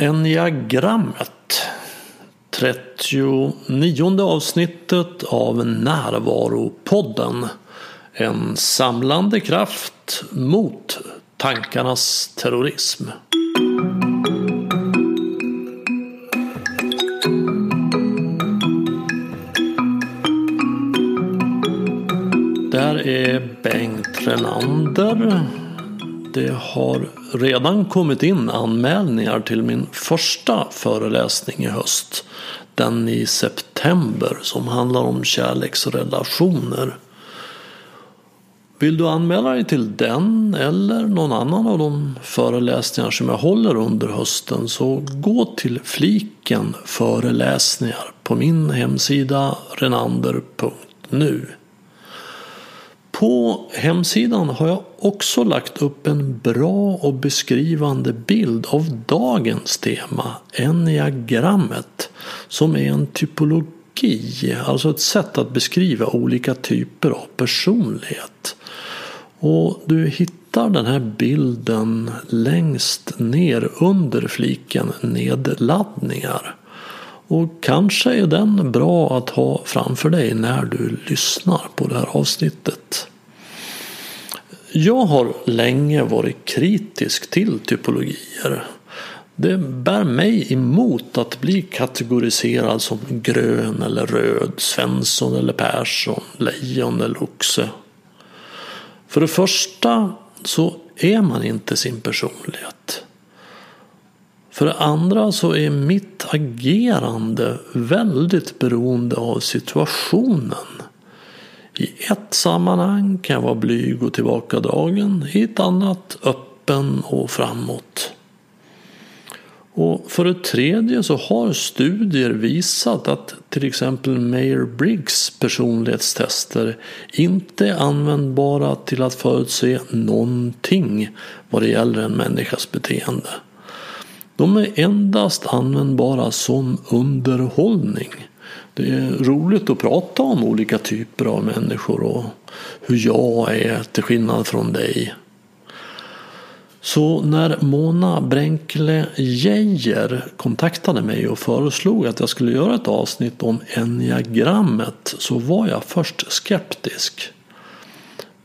Enneagrammet 39 avsnittet av Närvaropodden En samlande kraft mot tankarnas terrorism. Där är Bengt Renander det har redan kommit in anmälningar till min första föreläsning i höst. Den i september som handlar om kärleksrelationer. Vill du anmäla dig till den eller någon annan av de föreläsningar som jag håller under hösten så gå till fliken föreläsningar på min hemsida renander.nu. På hemsidan har jag också lagt upp en bra och beskrivande bild av dagens tema, enneagrammet, som är en typologi, alltså ett sätt att beskriva olika typer av personlighet. Och du hittar den här bilden längst ner under fliken nedladdningar. Och kanske är den bra att ha framför dig när du lyssnar på det här avsnittet. Jag har länge varit kritisk till typologier. Det bär mig emot att bli kategoriserad som grön eller röd, Svensson eller Persson, lejon eller oxe. För det första så är man inte sin personlighet. För det andra så är mitt agerande väldigt beroende av situationen. I ett sammanhang kan jag vara blyg och tillbakadragen, i ett annat öppen och framåt. Och för det tredje så har studier visat att till exempel Mayer Briggs personlighetstester inte är användbara till att förutse någonting vad det gäller en människas beteende. De är endast användbara som underhållning. Det är roligt att prata om olika typer av människor och hur jag är till skillnad från dig. Så när Mona Bränkle Geijer kontaktade mig och föreslog att jag skulle göra ett avsnitt om enneagrammet så var jag först skeptisk.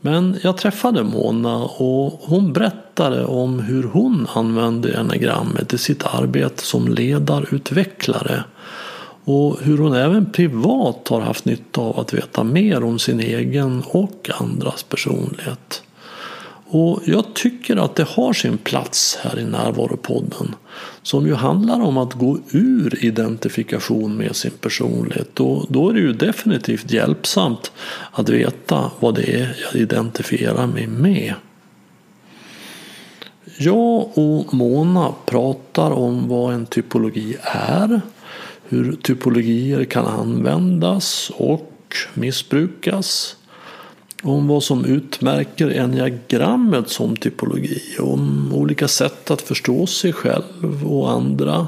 Men jag träffade Mona och hon berättade om hur hon använde enagrammet i sitt arbete som ledarutvecklare. Och hur hon även privat har haft nytta av att veta mer om sin egen och andras personlighet. Och jag tycker att det har sin plats här i Närvaropodden. Som ju handlar om att gå ur identifikation med sin personlighet. Och då är det ju definitivt hjälpsamt att veta vad det är jag identifierar mig med. Jag och Mona pratar om vad en typologi är. Hur typologier kan användas och missbrukas om vad som utmärker enneagrammet som typologi, om olika sätt att förstå sig själv och andra,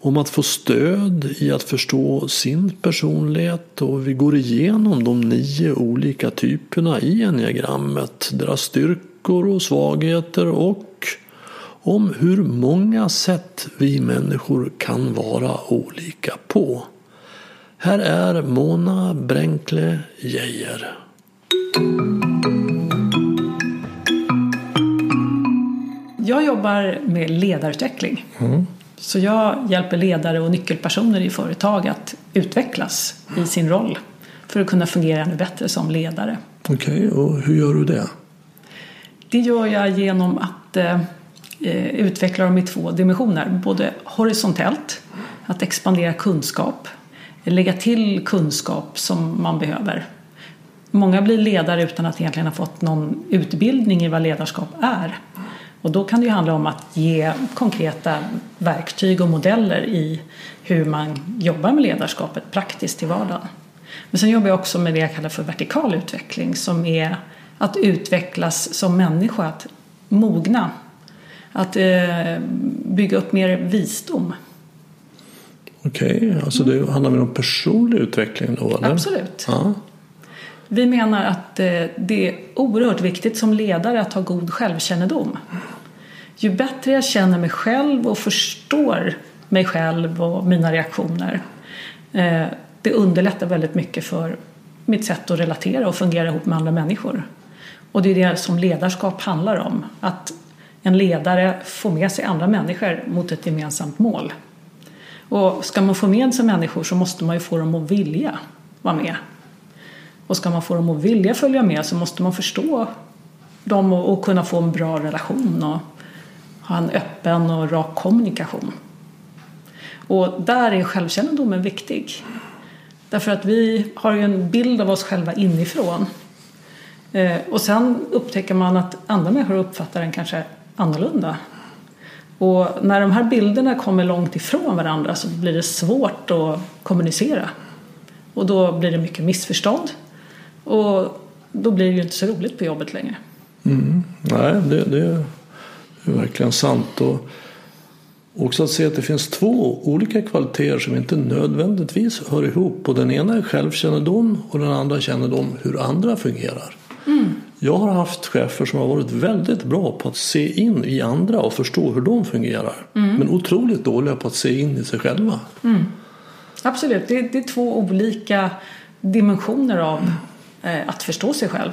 om att få stöd i att förstå sin personlighet och vi går igenom de nio olika typerna i enneagrammet, deras styrkor och svagheter och om hur många sätt vi människor kan vara olika på. Här är Mona Bränkle Geijer. Jag jobbar med ledarutveckling. Mm. Så jag hjälper ledare och nyckelpersoner i företag att utvecklas i sin roll för att kunna fungera ännu bättre som ledare. Okej, okay, och hur gör du det? Det gör jag genom att eh, utveckla dem i två dimensioner. Både horisontellt, att expandera kunskap, lägga till kunskap som man behöver Många blir ledare utan att egentligen ha fått någon utbildning i vad ledarskap är. Och då kan det ju handla om att ge konkreta verktyg och modeller i hur man jobbar med ledarskapet praktiskt i vardagen. Men sen jobbar jag också med det jag kallar för vertikal utveckling som är att utvecklas som människa, att mogna. Att eh, bygga upp mer visdom. Okej, okay, alltså det handlar mer om personlig utveckling då? Eller? Absolut. Ja. Vi menar att eh, det är oerhört viktigt som ledare att ha god självkännedom. ju bättre jag känner mig själv och förstår mig själv och mina reaktioner eh, det underlättar väldigt mycket för mitt sätt att relatera och fungera ihop med andra människor. Och det är det som ledarskap handlar om. Att en ledare får med sig andra människor mot ett gemensamt mål. Och ska man få med sig människor så måste man ju få dem att vilja vara med. Och ska man få dem att vilja följa med så måste man förstå dem och, kunna få en bra relation och ha en öppen och rak kommunikation. Och där är självkännedomen viktig. Därför att vi har ju en bild av oss själva inifrån. Eh, och sen upptäcker man att andra människor uppfattar den kanske annorlunda. Och när de här bilderna kommer långt ifrån varandra så blir det svårt att kommunicera. Och då blir det mycket missförstånd. Och då blir det ju inte så roligt på jobbet längre. Mm. Nej, det, det, är verkligen sant. Och också att se att det finns två olika kvaliteter som inte nödvändigtvis hör ihop. Och den ena är självkännedom och den andra kännedom hur andra fungerar. Mm. Jag har haft chefer som har varit väldigt bra på att se in i andra och förstå hur de fungerar. Mm. Men otroligt dåliga på att se in i sig själva. Mm. Absolut, det är, det är, två olika dimensioner av att förstå sig själv.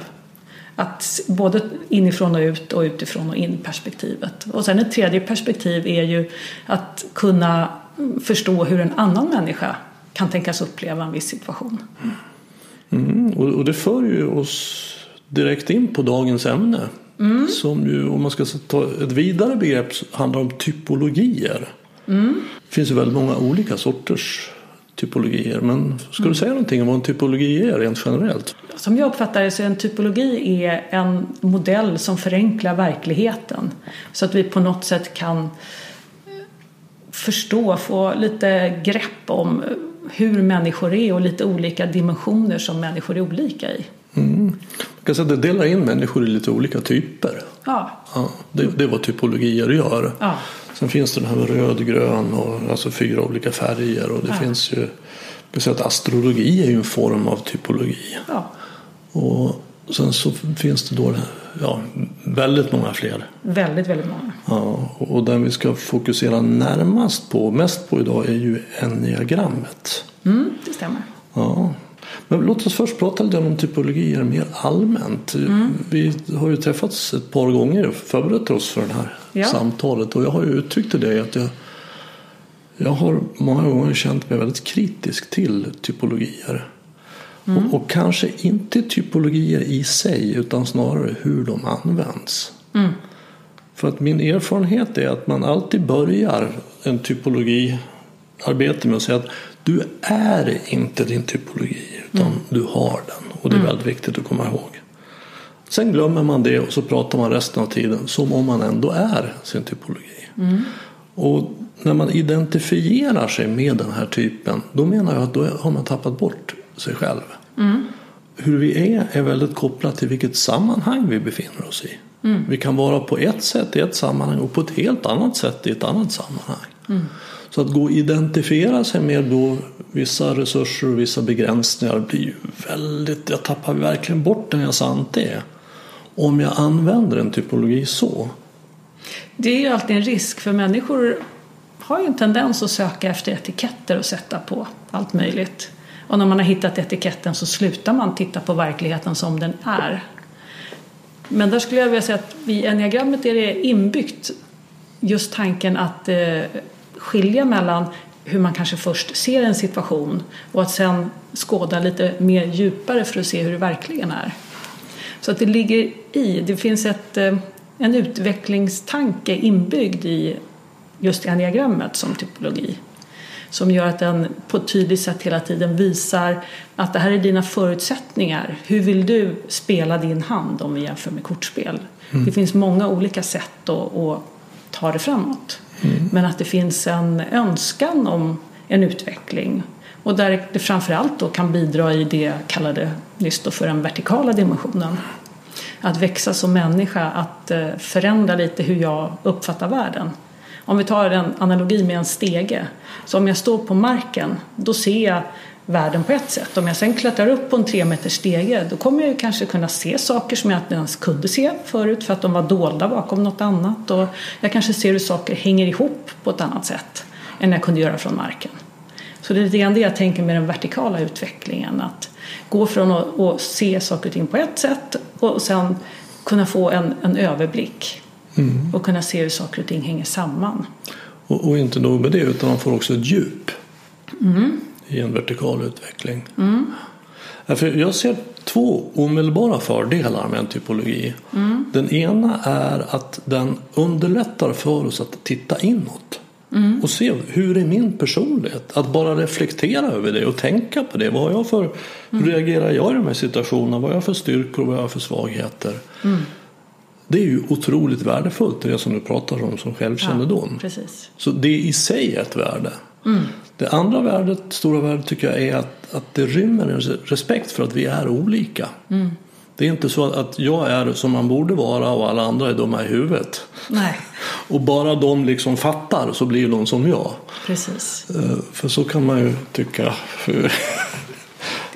Att både inifrån och ut och utifrån och in perspektivet. Och sen ett tredje perspektiv är ju att kunna förstå hur en annan människa kan tänkas uppleva en viss situation. Mm, och, och det för ju oss direkt in på dagens ämne. Mm. Som ju, om man ska ta ett vidare begrepp, handlar om typologier. Mm. Det finns ju väldigt många olika sorters typologier. Men ska mm. du säga någonting om vad en typologi är rent generellt? Som jag uppfattar det så är en typologi är en modell som förenklar verkligheten. Så att vi på något sätt kan förstå, få lite grepp om hur människor är och lite olika dimensioner som människor är olika i. Mm. Man kan säga att det delar in människor i lite olika typer. Ja. ja det, det är vad typologier gör. Ja. Sen finns det den här med röd, grön och alltså fyra olika färger. Och det ja. finns ju, att astrologi är ju en form av typologi. Ja. Och sen så finns det då ja, väldigt många fler. Väldigt, väldigt många. Ja, och den vi ska fokusera närmast på, mest på idag är ju enneagrammet. Mm, det stämmer. Ja. Men låt oss först prata lite om typologier mer allmänt. Mm. Vi har ju träffats ett par gånger och förberett oss för det här ja. samtalet och jag har ju uttryckt det att jag, jag har många gånger känt mig väldigt kritisk till typologier. Mm. Och, och, kanske inte typologier i sig utan snarare hur de används. Mm. För att min erfarenhet är att man alltid börjar en typologiarbete med att säga att du är inte din typologi utan mm. du har den. Och det är mm. väldigt viktigt att komma ihåg. Sen glömmer man det och så pratar man resten av tiden som om man ändå är sin typologi. Mm. Och när man identifierar sig med den här typen då menar jag att då har man tappat bort sig själv. Mm. Hur vi är är väldigt kopplat till vilket sammanhang vi befinner oss i. Mm. Vi kan vara på ett sätt i ett sammanhang och på ett helt annat sätt i ett annat sammanhang. Mm. Så att gå och identifiera sig med då vissa resurser och vissa begränsningar blir ju väldigt, jag tappar verkligen bort den jag sant är. Om jag använder en typologi så. Det är ju alltid en risk för människor har ju en tendens att söka efter etiketter och sätta på allt möjligt. Och när man har hittat etiketten så slutar man titta på verkligheten som den är. Men där skulle jag vilja säga att i enneagrammet är det inbyggt just tanken att eh, skilja mellan hur man kanske först ser en situation och att sen skåda lite mer djupare för att se hur det verkligen är. Så att det ligger i, det finns ett, eh, en utvecklingstanke inbyggd i just enneagrammet som typologi som gör att den på ett tydligt sätt hela tiden visar att det här är dina förutsättningar. Hur vill du spela din hand om vi jämför med kortspel? Mm. Det finns många olika sätt att, att ta det framåt. Mm. Men att det finns en önskan om en utveckling och där det framförallt då kan bidra i det jag kallade nyss då för den vertikala dimensionen. Att växa som människa, att eh, förändra lite hur jag uppfattar världen. Om vi tar en analogi med en stege. Så om jag står på marken, då ser jag världen på ett sätt. Om jag sen klättrar upp på en tre meters stege då kommer jag kanske kunna se saker som jag inte ens kunde se förut för att de var dolda bakom något annat. Och jag kanske ser hur saker hänger ihop på ett annat sätt än jag kunde göra från marken. Så det är lite grann det jag tänker med den vertikala utvecklingen. Att gå från att, att se saker och ting på ett sätt och sen kunna få en, en överblick mm. och kunna se hur saker och ting hänger samman. Och, och inte nog med det utan man får också ett djup. Mm i en vertikal utveckling. Mm. Jag ser två omedelbara fördelar med en typologi. Mm. Den ena är att den underlättar för oss att titta inåt. Mm. Och se hur är min personlighet? Att bara reflektera över det och tänka på det. Vad har jag för, hur mm. reagerar jag i de här situationerna? Vad har jag för styrkor och vad har jag för svagheter? Mm. Det är ju otroligt värdefullt det som du pratar om som självkännedom. Ja, Så det i sig är ett värde. Mm. Det andra värdet, stora värdet tycker jag är att, att det rymmer en respekt för att vi är olika. Mm. Det är inte så att jag är som man borde vara och alla andra är dumma i huvudet. Nej. Och bara de liksom fattar så blir de som jag. Precis. Eh, för så kan man ju tycka.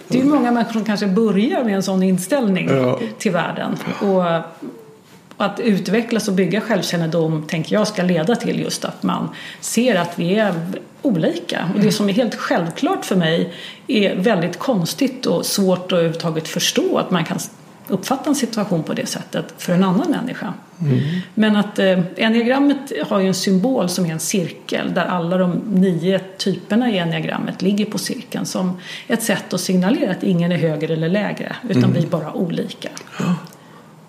Det är många människor som kanske börjar med en sån inställning ja. till världen. Och att utvecklas och bygga självkännedom tänker jag ska leda till just att man ser att vi är olika. Och det som är helt självklart för mig är väldigt konstigt och svårt att överhuvudtaget förstå att man kan uppfatta en situation på det sättet för en annan människa. Mm. Men att eh, enneagrammet har ju en symbol som är en cirkel där alla de nio typerna i enneagrammet ligger på cirkeln som ett sätt att signalera att ingen är högre eller lägre utan mm. vi är bara olika. Ja.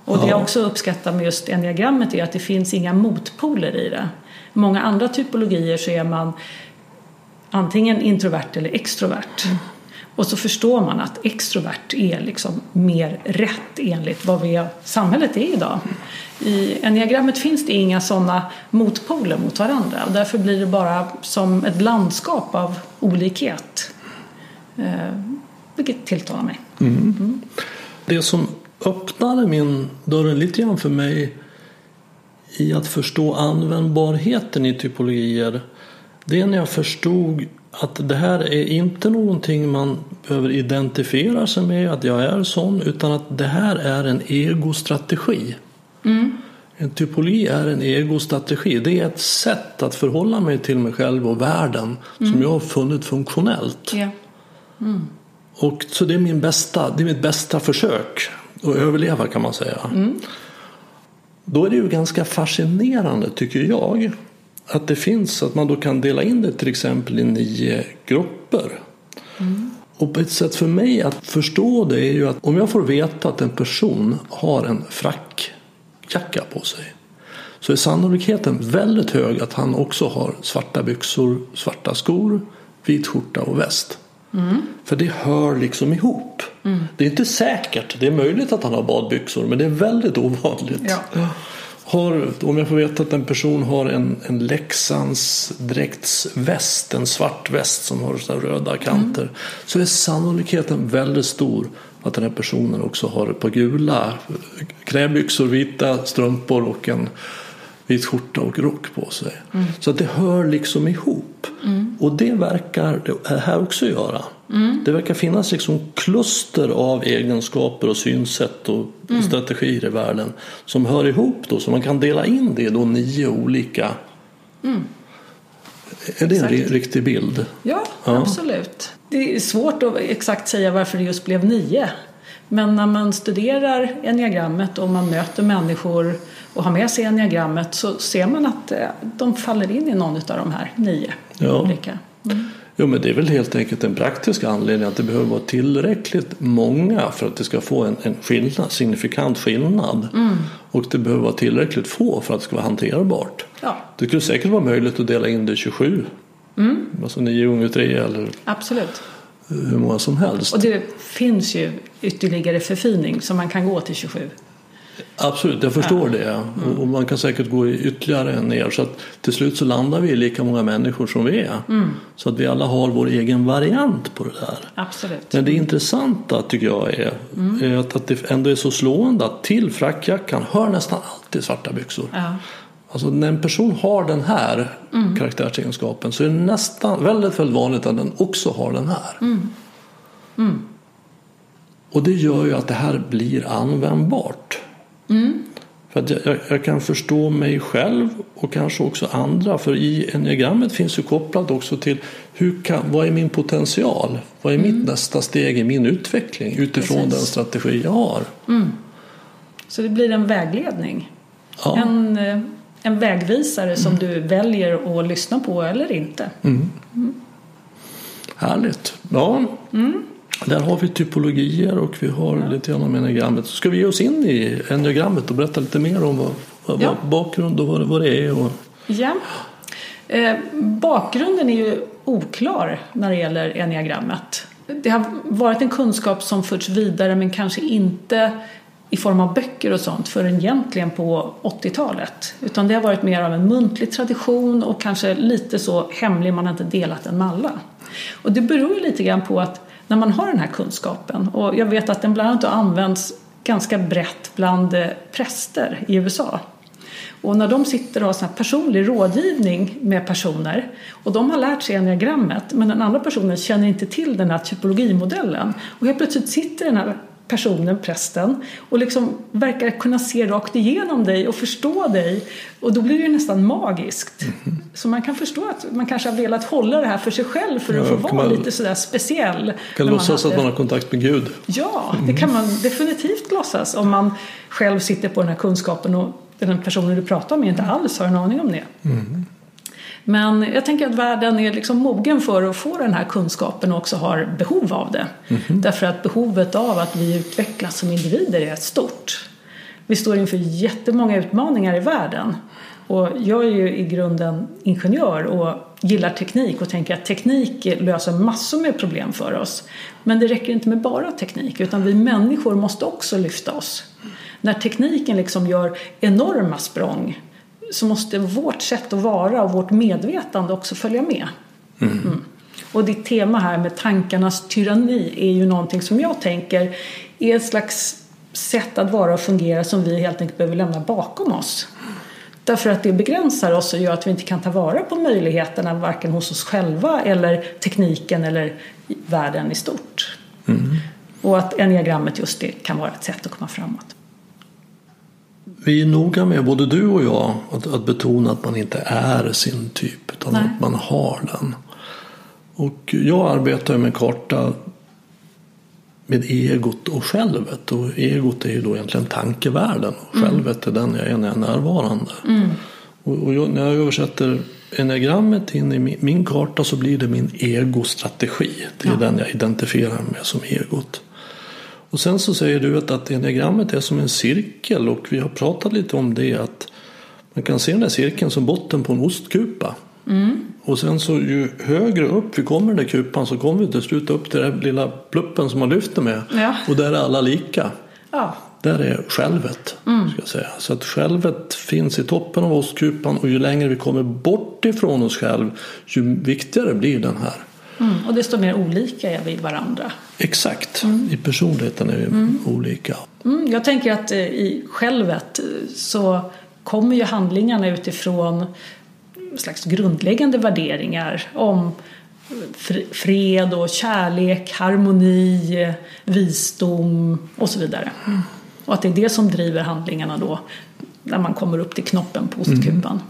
Och det jag också uppskattar med just enneagrammet är att det finns inga motpoler i det. I många andra typologier så är man antingen introvert eller extrovert. Mm. Och så förstår man att extrovert är liksom mer rätt enligt vad vi, samhället är idag. I enneagrammet finns det inga sådana motpoler mot varandra och därför blir det bara som ett landskap av olikhet. Eh, vilket tilltalar mig. Mm. Mm. Det som öppnade min dörren lite grann för mig i att förstå användbarheten i typologier. Det är när jag förstod att det här är inte någonting man behöver identifiera sig med att jag är sån utan att det här är en egostrategi. Mm. En typologi är en egostrategi. Det är ett sätt att förhålla mig till mig själv och världen mm. som jag har funnit funktionellt. Yeah. Mm. Och så det är, min bästa, det är mitt bästa försök att överleva kan man säga. Mm. Då är det ju ganska fascinerande tycker jag att det finns att man då kan dela in det till exempel i nio grupper. Mm. Och ett sätt för mig att förstå det är ju att om jag får veta att en person har en frackjacka på sig så är sannolikheten väldigt hög att han också har svarta byxor, svarta skor, vit skjorta och väst. Mm. För det hör liksom ihop. Mm. Det är inte säkert. Det är möjligt att han har badbyxor men det är väldigt ovanligt. Ja. Har, om jag får veta att en person har en, en Leksands dräktsväst, en svart väst som har så röda kanter mm. så är sannolikheten väldigt stor att den här personen också har ett par gula knäbyxor, vita strumpor och en vit skjorta och rock på sig. Mm. Så att det hör liksom ihop. Mm. Och det verkar det här också göra. Mm. Det verkar finnas liksom kluster av egenskaper och synsätt och strategier i världen som hör ihop då så man kan dela in det i nio olika. Är det en exakt. riktig bild? Ja, ja, absolut. Det är svårt att exakt säga varför det just blev nio. Men när man studerar enneagrammet och man möter människor och har med sig enneagrammet så ser man att eh, de faller in i någon av de här nio ja. olika. Mm. Jo, men det är väl helt enkelt en praktisk anledning att det behöver vara tillräckligt många för att det ska få en, en skillnad, signifikant skillnad. Mm. Och det behöver vara tillräckligt få för att det ska vara hanterbart. Ja. Det skulle säkert vara möjligt att dela in det i 27. Mm. Alltså 9 gånger 3 eller Absolut. hur många som helst. Och det finns ju ytterligare förfining så man kan gå till 27. Absolut, jag förstår det. Mm. Och man kan säkert gå ytterligare ner. Så att till slut så landar vi i lika många människor som vi är. Mm. Så att vi alla har vår egen variant på det där. Absolut. Men det intressanta tycker jag är, mm. är att, att det ändå är så slående att till frackjackan hör nästan alltid svarta byxor. Ja. Alltså när en person har den här mm. karaktärsegenskapen så är det nästan väldigt, väldigt vanligt att den också har den här. Mm. Mm. Och det gör ju att det här blir användbart. Mm. För att jag, jag, kan förstå mig själv och kanske också andra. För i enneagrammet finns ju kopplat också till hur kan, vad är min potential? Vad är mm. mitt nästa steg i min utveckling utifrån Precis. den strategi jag har? Mm. Så det blir en vägledning. Ja. En, eh, en vägvisare som mm. du väljer att lyssna på eller inte. Mm. Mm. Härligt. Ja. Där har vi typologier och vi har ja. lite grann om enneagrammet. Så ska vi ge oss in i enneagrammet och berätta lite mer om vad, vad ja. bakgrund och vad, vad det är? Och... Ja. Eh, bakgrunden är ju oklar när det gäller enneagrammet. Det har varit en kunskap som förts vidare men kanske inte i form av böcker och sånt förrän egentligen på 80-talet. Utan det har varit mer av en muntlig tradition och kanske lite så hemlig, man har inte delat den med alla. Och det beror ju lite grann på att när man har den här kunskapen och jag vet att den bland annat används ganska brett bland eh, präster i USA. Och när de sitter och har sån personlig rådgivning med personer och de har lärt sig enneagrammet men den andra personen känner inte till den här typologimodellen och helt plötsligt sitter den här personen, prästen, och liksom verkar kunna se rakt igenom dig och förstå dig. Och då blir det ju nästan magiskt. Mm. Så man kan förstå att man kanske har velat hålla det här för sig själv för att ja, få vara man, lite sådär speciell. Kan låtsas att man har kontakt med Gud. Ja, det kan man definitivt låtsas om man själv sitter på den här kunskapen och den personen du pratar med inte alls har en aning om det. Mm. Men jag tänker att världen är liksom mogen för att få den här kunskapen och också har behov av det. Mm -hmm. Därför att behovet av att vi utvecklas som individer är stort. Vi står inför jättemånga utmaningar i världen. Och jag är ju i grunden ingenjör och gillar teknik och tänker att teknik löser massor med problem för oss. Men det räcker inte med bara teknik utan vi människor måste också lyfta oss. När tekniken liksom gör enorma språng så måste vårt sätt att vara och vårt medvetande också följa med. Mm. Mm. Och ditt tema här med tankarnas tyranni är ju någonting som jag tänker är ett slags sätt att vara och fungera som vi helt enkelt behöver lämna bakom oss. Därför att det begränsar oss och gör att vi inte kan ta vara på möjligheterna varken hos oss själva eller tekniken eller världen i stort. Mm. Och att enneagrammet just det kan vara ett sätt att komma framåt vi är noga med, både du och jag, att, att betona att man inte är sin typ utan Nej. att man har den. Och jag arbetar med karta med egot och självet. Och egot är ju då egentligen tankevärlden och mm. självet är den jag är när jag är närvarande. Mm. Och, och jag, när jag översätter enneagrammet in i min, min, karta så blir det min egostrategi. Det är ja. den jag identifierar med som egot. Och sen så säger du att, att enneagrammet är som en cirkel och vi har pratat lite om det att man kan se den här cirkeln som botten på en ostkupa. Mm. Och sen så ju högre upp vi kommer i den där kupan så kommer vi till slut upp till den lilla pluppen som man lyfter med. Ja. Och där är alla lika. Ja. Där är självet. Mm. Ska säga. Så att självet finns i toppen av ostkupan och ju längre vi kommer bort ifrån oss själv ju viktigare blir den här. Mm, och desto mer olika är vi varandra. Exakt, mm. i personligheten är vi mm. olika. Mm, jag tänker att eh, i självet eh, så kommer ju handlingarna utifrån slags grundläggande värderingar om fred och kärlek, harmoni, visdom och så vidare. Mm. Och att det är det som driver handlingarna då när man kommer upp till knoppen på ostkupan.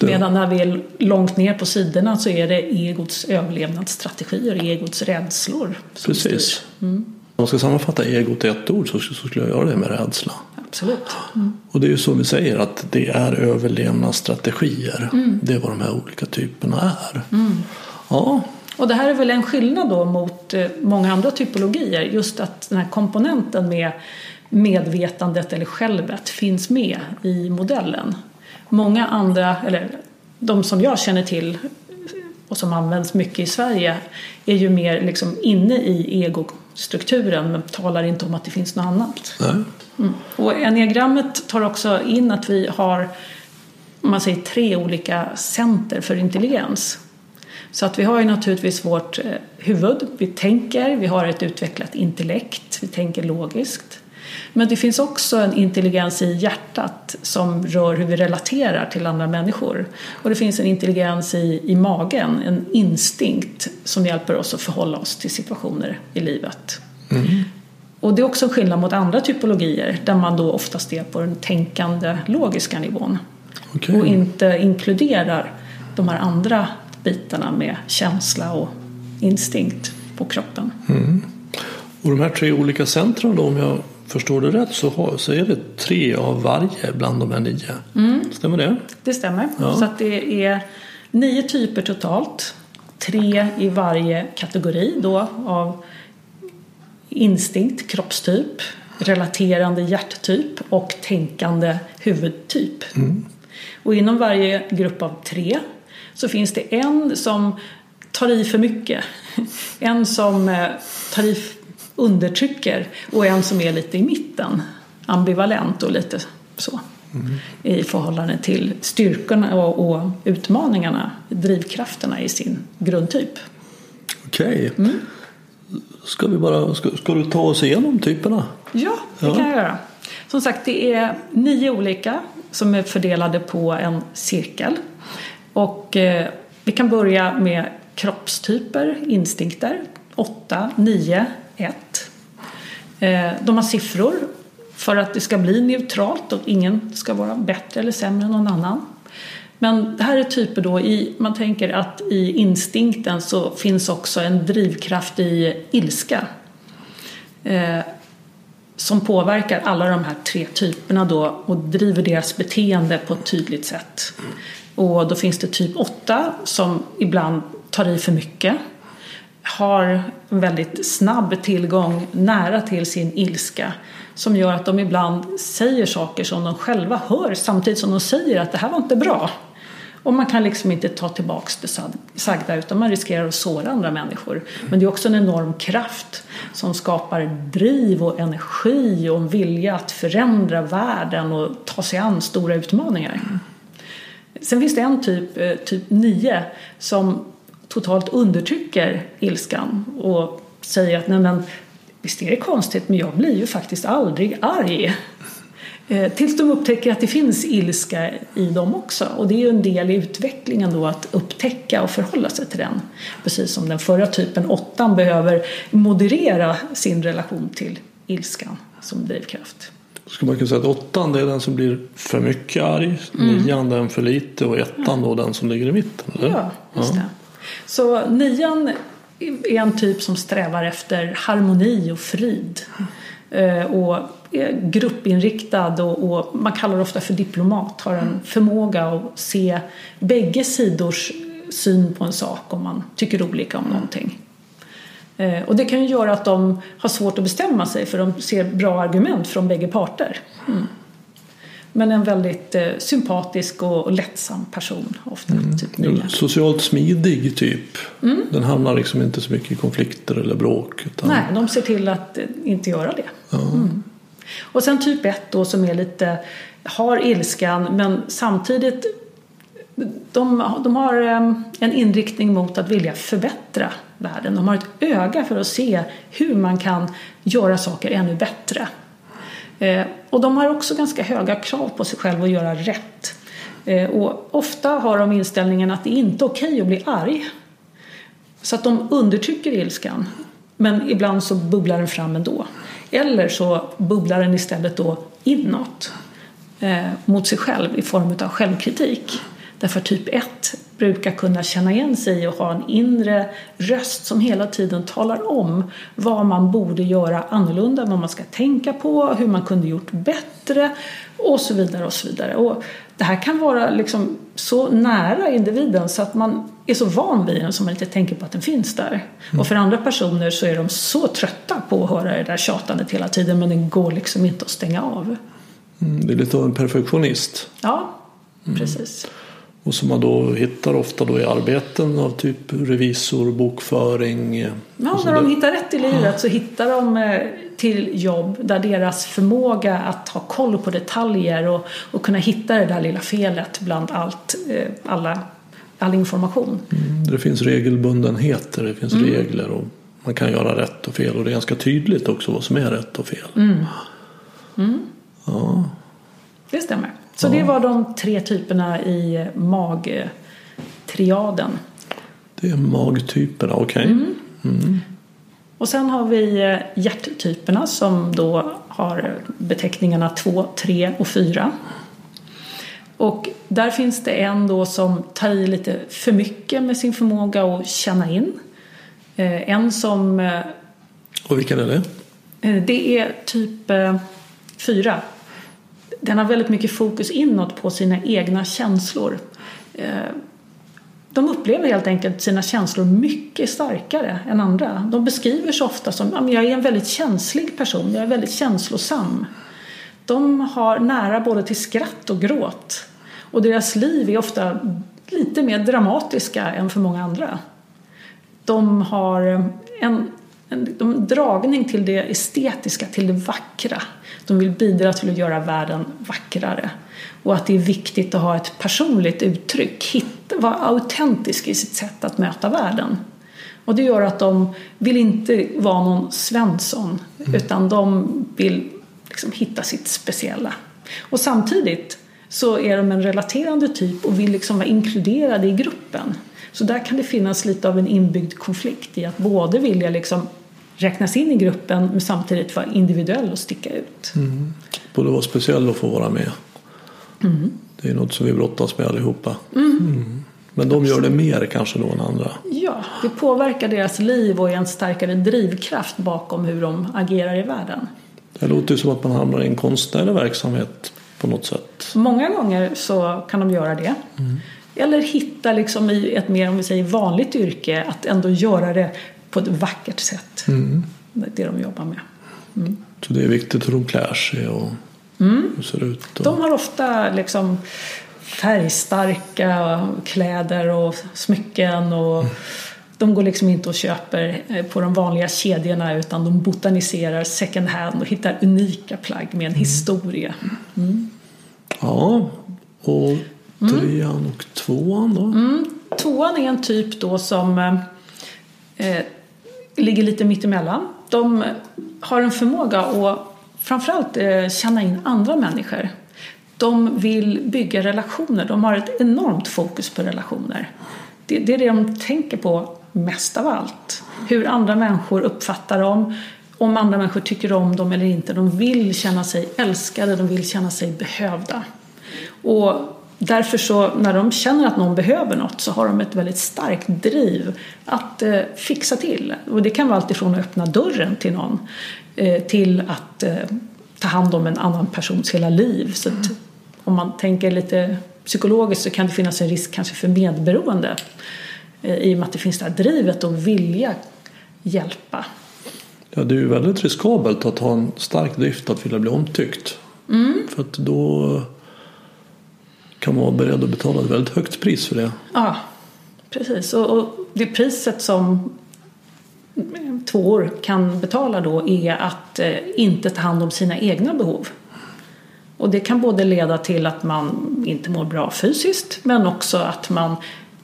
Medan när vi är långt ner på sidorna så är det egots överlevnadsstrategier, egots rädslor. Precis. Mm. Om man ska sammanfatta egot i ett ord så, så skulle jag göra det med rädsla. Absolut. Mm. Och det är ju så vi säger att det är överlevnadsstrategier. Mm. Det är vad de här olika typerna är. Mm. Ja. Och det här är väl en skillnad då mot eh, många andra typologier. Just att den här komponenten med medvetandet eller självet finns med i modellen. Många andra, eller de som jag känner till och som används mycket i Sverige är ju mer liksom inne i egostrukturen men talar inte om att det finns något annat. Mm. Och enneagrammet tar också in att vi har man säger tre olika center för intelligens. Så att vi har ju naturligtvis vårt eh, huvud, vi tänker, vi har ett utvecklat intellekt, vi tänker logiskt. Men det finns också en intelligens i hjärtat som rör hur vi relaterar till andra människor. Och det finns en intelligens i, i magen, en instinkt som hjälper oss att förhålla oss till situationer i livet. Mm. Och det är också en skillnad mot andra typologier där man då oftast är på den tänkande logiska nivån. Okay. Och inte inkluderar de här andra bitarna med känsla och instinkt på kroppen. Mm. Och de här tre olika centren då, om jag förstår det rätt, så, så är det tre av varje bland de här nio. Mm. Stämmer det? Det stämmer. Ja. Så att det är nio typer totalt. Tre i varje kategori då av instinkt, kroppstyp, relaterande hjärttyp och tänkande huvudtyp. Mm. Och inom varje grupp av tre så finns det en som tar i för mycket, en som eh, tar i undertrycker och en som är lite i mitten, ambivalent och lite så. Mm. i förhållande till styrkorna och, och, utmaningarna, drivkrafterna i sin grundtyp. Okej. Okay. Mm. Ska, vi bara, ska, ska, du ta oss igenom typerna? Ja, det ja. kan jag göra. Som sagt, det är nio olika som är fördelade på en cirkel. Och eh, vi kan börja med kroppstyper, instinkter. 8, 9, 1. Eh, de har siffror för att det ska bli neutralt och ingen ska vara bättre eller sämre än någon annan. Men det här är typer då i, man tänker att i instinkten så finns också en drivkraft i ilska. Eh, som påverkar alla de här tre typerna då och driver deras beteende på ett tydligt sätt. Och då finns det typ 8 som ibland tar i för mycket. Har väldigt snabb tillgång nära till sin ilska som gör att de ibland säger saker som de själva hör samtidigt som de säger att det här var inte bra. Och man kan liksom inte ta tillbaks det sagda utan man riskerar att såra andra människor. Men det är också en enorm kraft som skapar driv och energi och en vilja att förändra världen och ta sig an stora utmaningar. Sen finns det en typ, eh, typ 9, som totalt undertrycker ilskan och säger att nej men visst är det konstigt men jag blir ju faktiskt aldrig arg. Eh, tills de upptäcker att det finns ilska i dem också. Och det är ju en del i utvecklingen då att upptäcka och förhålla sig till den. Precis som den förra typen, åttan, behöver moderera sin relation till ilskan som drivkraft. Ska man kunna säga att åttan det är den som blir för mycket arg, mm. nian den för lite och ettan då den som ligger i mitten? Eller? Ja, just det. Så nian är en typ som strävar efter harmoni och frid. Eh, och är gruppinriktad och, och, man kallar det ofta för diplomat. Har en förmåga att se bägge sidors syn på en sak om man tycker olika om någonting. Eh, och det kan ju göra att de har svårt att bestämma sig för de ser bra argument från bägge parter. Mm. Men en väldigt eh, sympatisk och, och lättsam person. Ofta, mm. typ Socialt smidig typ. Mm. Den hamnar liksom inte så mycket i konflikter eller bråk. Utan... Nej, de ser till att eh, inte göra det. Ja. Mm. Och sen typ 1 då som är lite, har ilskan men samtidigt de, de har eh, en inriktning mot att vilja förbättra världen. De har ett öga för att se hur man kan göra saker ännu bättre. Eh, och de har också ganska höga krav på sig själva att göra rätt. Eh, och ofta har de inställningen att det inte är okej att bli arg. Så att de undertrycker ilskan. Men ibland så bubblar den fram ändå. Eller så bubblar den istället då inåt eh, mot sig själv i form av självkritik. Därför typ 1 brukar kunna känna igen sig och ha en inre röst som hela tiden talar om vad man borde göra annorlunda, vad man ska tänka på, hur man kunde gjort bättre och så vidare och så vidare. Och det här kan vara liksom så nära individen så att man är så van vid den som man inte tänker på att den finns där. Mm. Och för andra personer så är de så trötta på att höra det där tjatandet hela tiden men det går liksom inte att stänga av. Mm, det är lite av en perfektionist. Ja, mm. Och som man då hittar ofta då i arbeten av typ revisor, bokföring. Ja, när de hittar rätt i livet så hittar de eh, till jobb där deras förmåga att ha koll på detaljer och, och kunna hitta det där lilla felet bland allt, eh, alla, all information. Mm, det finns regelbundenheter, det finns mm. regler och man kan göra rätt och fel och det är ganska tydligt också vad som är rätt och fel. Mm. Ja. Det stämmer. Så det var de tre typerna i magtriaden. Det är magtyperna, okej. Och sen har vi eh, hjärttyperna som då har beteckningarna 2, 3 och 4. Och där finns det en då som tar i lite för mycket med sin förmåga att känna in. Eh, En som eh, Och vilken är det? Det är typ eh, fyra. Den har väldigt mycket fokus inåt på sina egna känslor. Eh, de upplever helt enkelt sina känslor mycket starkare än andra. De beskriver sig ofta som jag är en väldigt känslig person, jag är väldigt känslosam. De har nära både till skratt och gråt. Och deras liv är ofta lite mer dramatiska än för många andra. De har en, en de dragning till det estetiska, till det vackra. De vill bidra till att göra världen vackrare. Och att det är viktigt att ha ett personligt uttryck, hitta, vara autentisk i sitt sätt att möta världen. Och det gör att de vill inte vara någon Svensson, utan de vill liksom hitta sitt speciella. Och samtidigt så är de en relaterande typ och vill liksom vara inkluderade i gruppen. Så där kan det finnas lite av en inbyggd konflikt i att både vilja liksom räknas in i gruppen men samtidigt vara individuell och sticka ut. Både vara speciell och få vara med. Det är något som vi brottas med allihopa. Mm. Men de gör det mer kanske då än andra. Ja, det påverkar deras liv och är en starkare drivkraft bakom hur de agerar i världen. Det låter ju som att man hamnar i en konstnärlig verksamhet på något sätt. Många gånger så kan de göra det. Eller hitta liksom i ett mer, om vi säger vanligt yrke, att ändå göra det på ett vackert sätt. Det är det de jobbar med. Så det är viktigt hur de klär sig och hur det ser ut. Och... De har ofta liksom färgstarka kläder och smycken och de går liksom inte och köper eh, på de vanliga kedjorna utan de botaniserar second hand och hittar unika plagg med en historia. Ja, och trean och tvåan då? Tvåan är en typ då som eh, eh, ligger lite mittemellan. De har en förmåga att framförallt eh, känna in andra människor. De vill bygga relationer. De har ett enormt fokus på relationer. Det, det är det de tänker på mest av allt. Hur andra människor uppfattar dem. Om andra människor tycker om dem eller inte. De vill känna sig älskade. De vill känna sig behövda. Och därför så när de känner att någon behöver något så har de ett väldigt starkt driv att eh, fixa till. Och det kan vara alltifrån att öppna dörren till någon eh, till att eh, ta hand om en annan persons hela liv. Så att, om man tänker lite psykologiskt så kan det finnas en risk kanske för medberoende eh, i och med att det finns det här drivet och vilja hjälpa. Ja, det är ju väldigt riskabelt att ha en stark drift att vilja bli omtyckt. För att då kan vara beredd att betala ett väldigt högt pris för det. Ja, precis. Och, och det priset som tvåor kan betala då är att eh, inte ta hand om sina egna behov. Och det kan både leda till att man inte mår bra fysiskt men också att man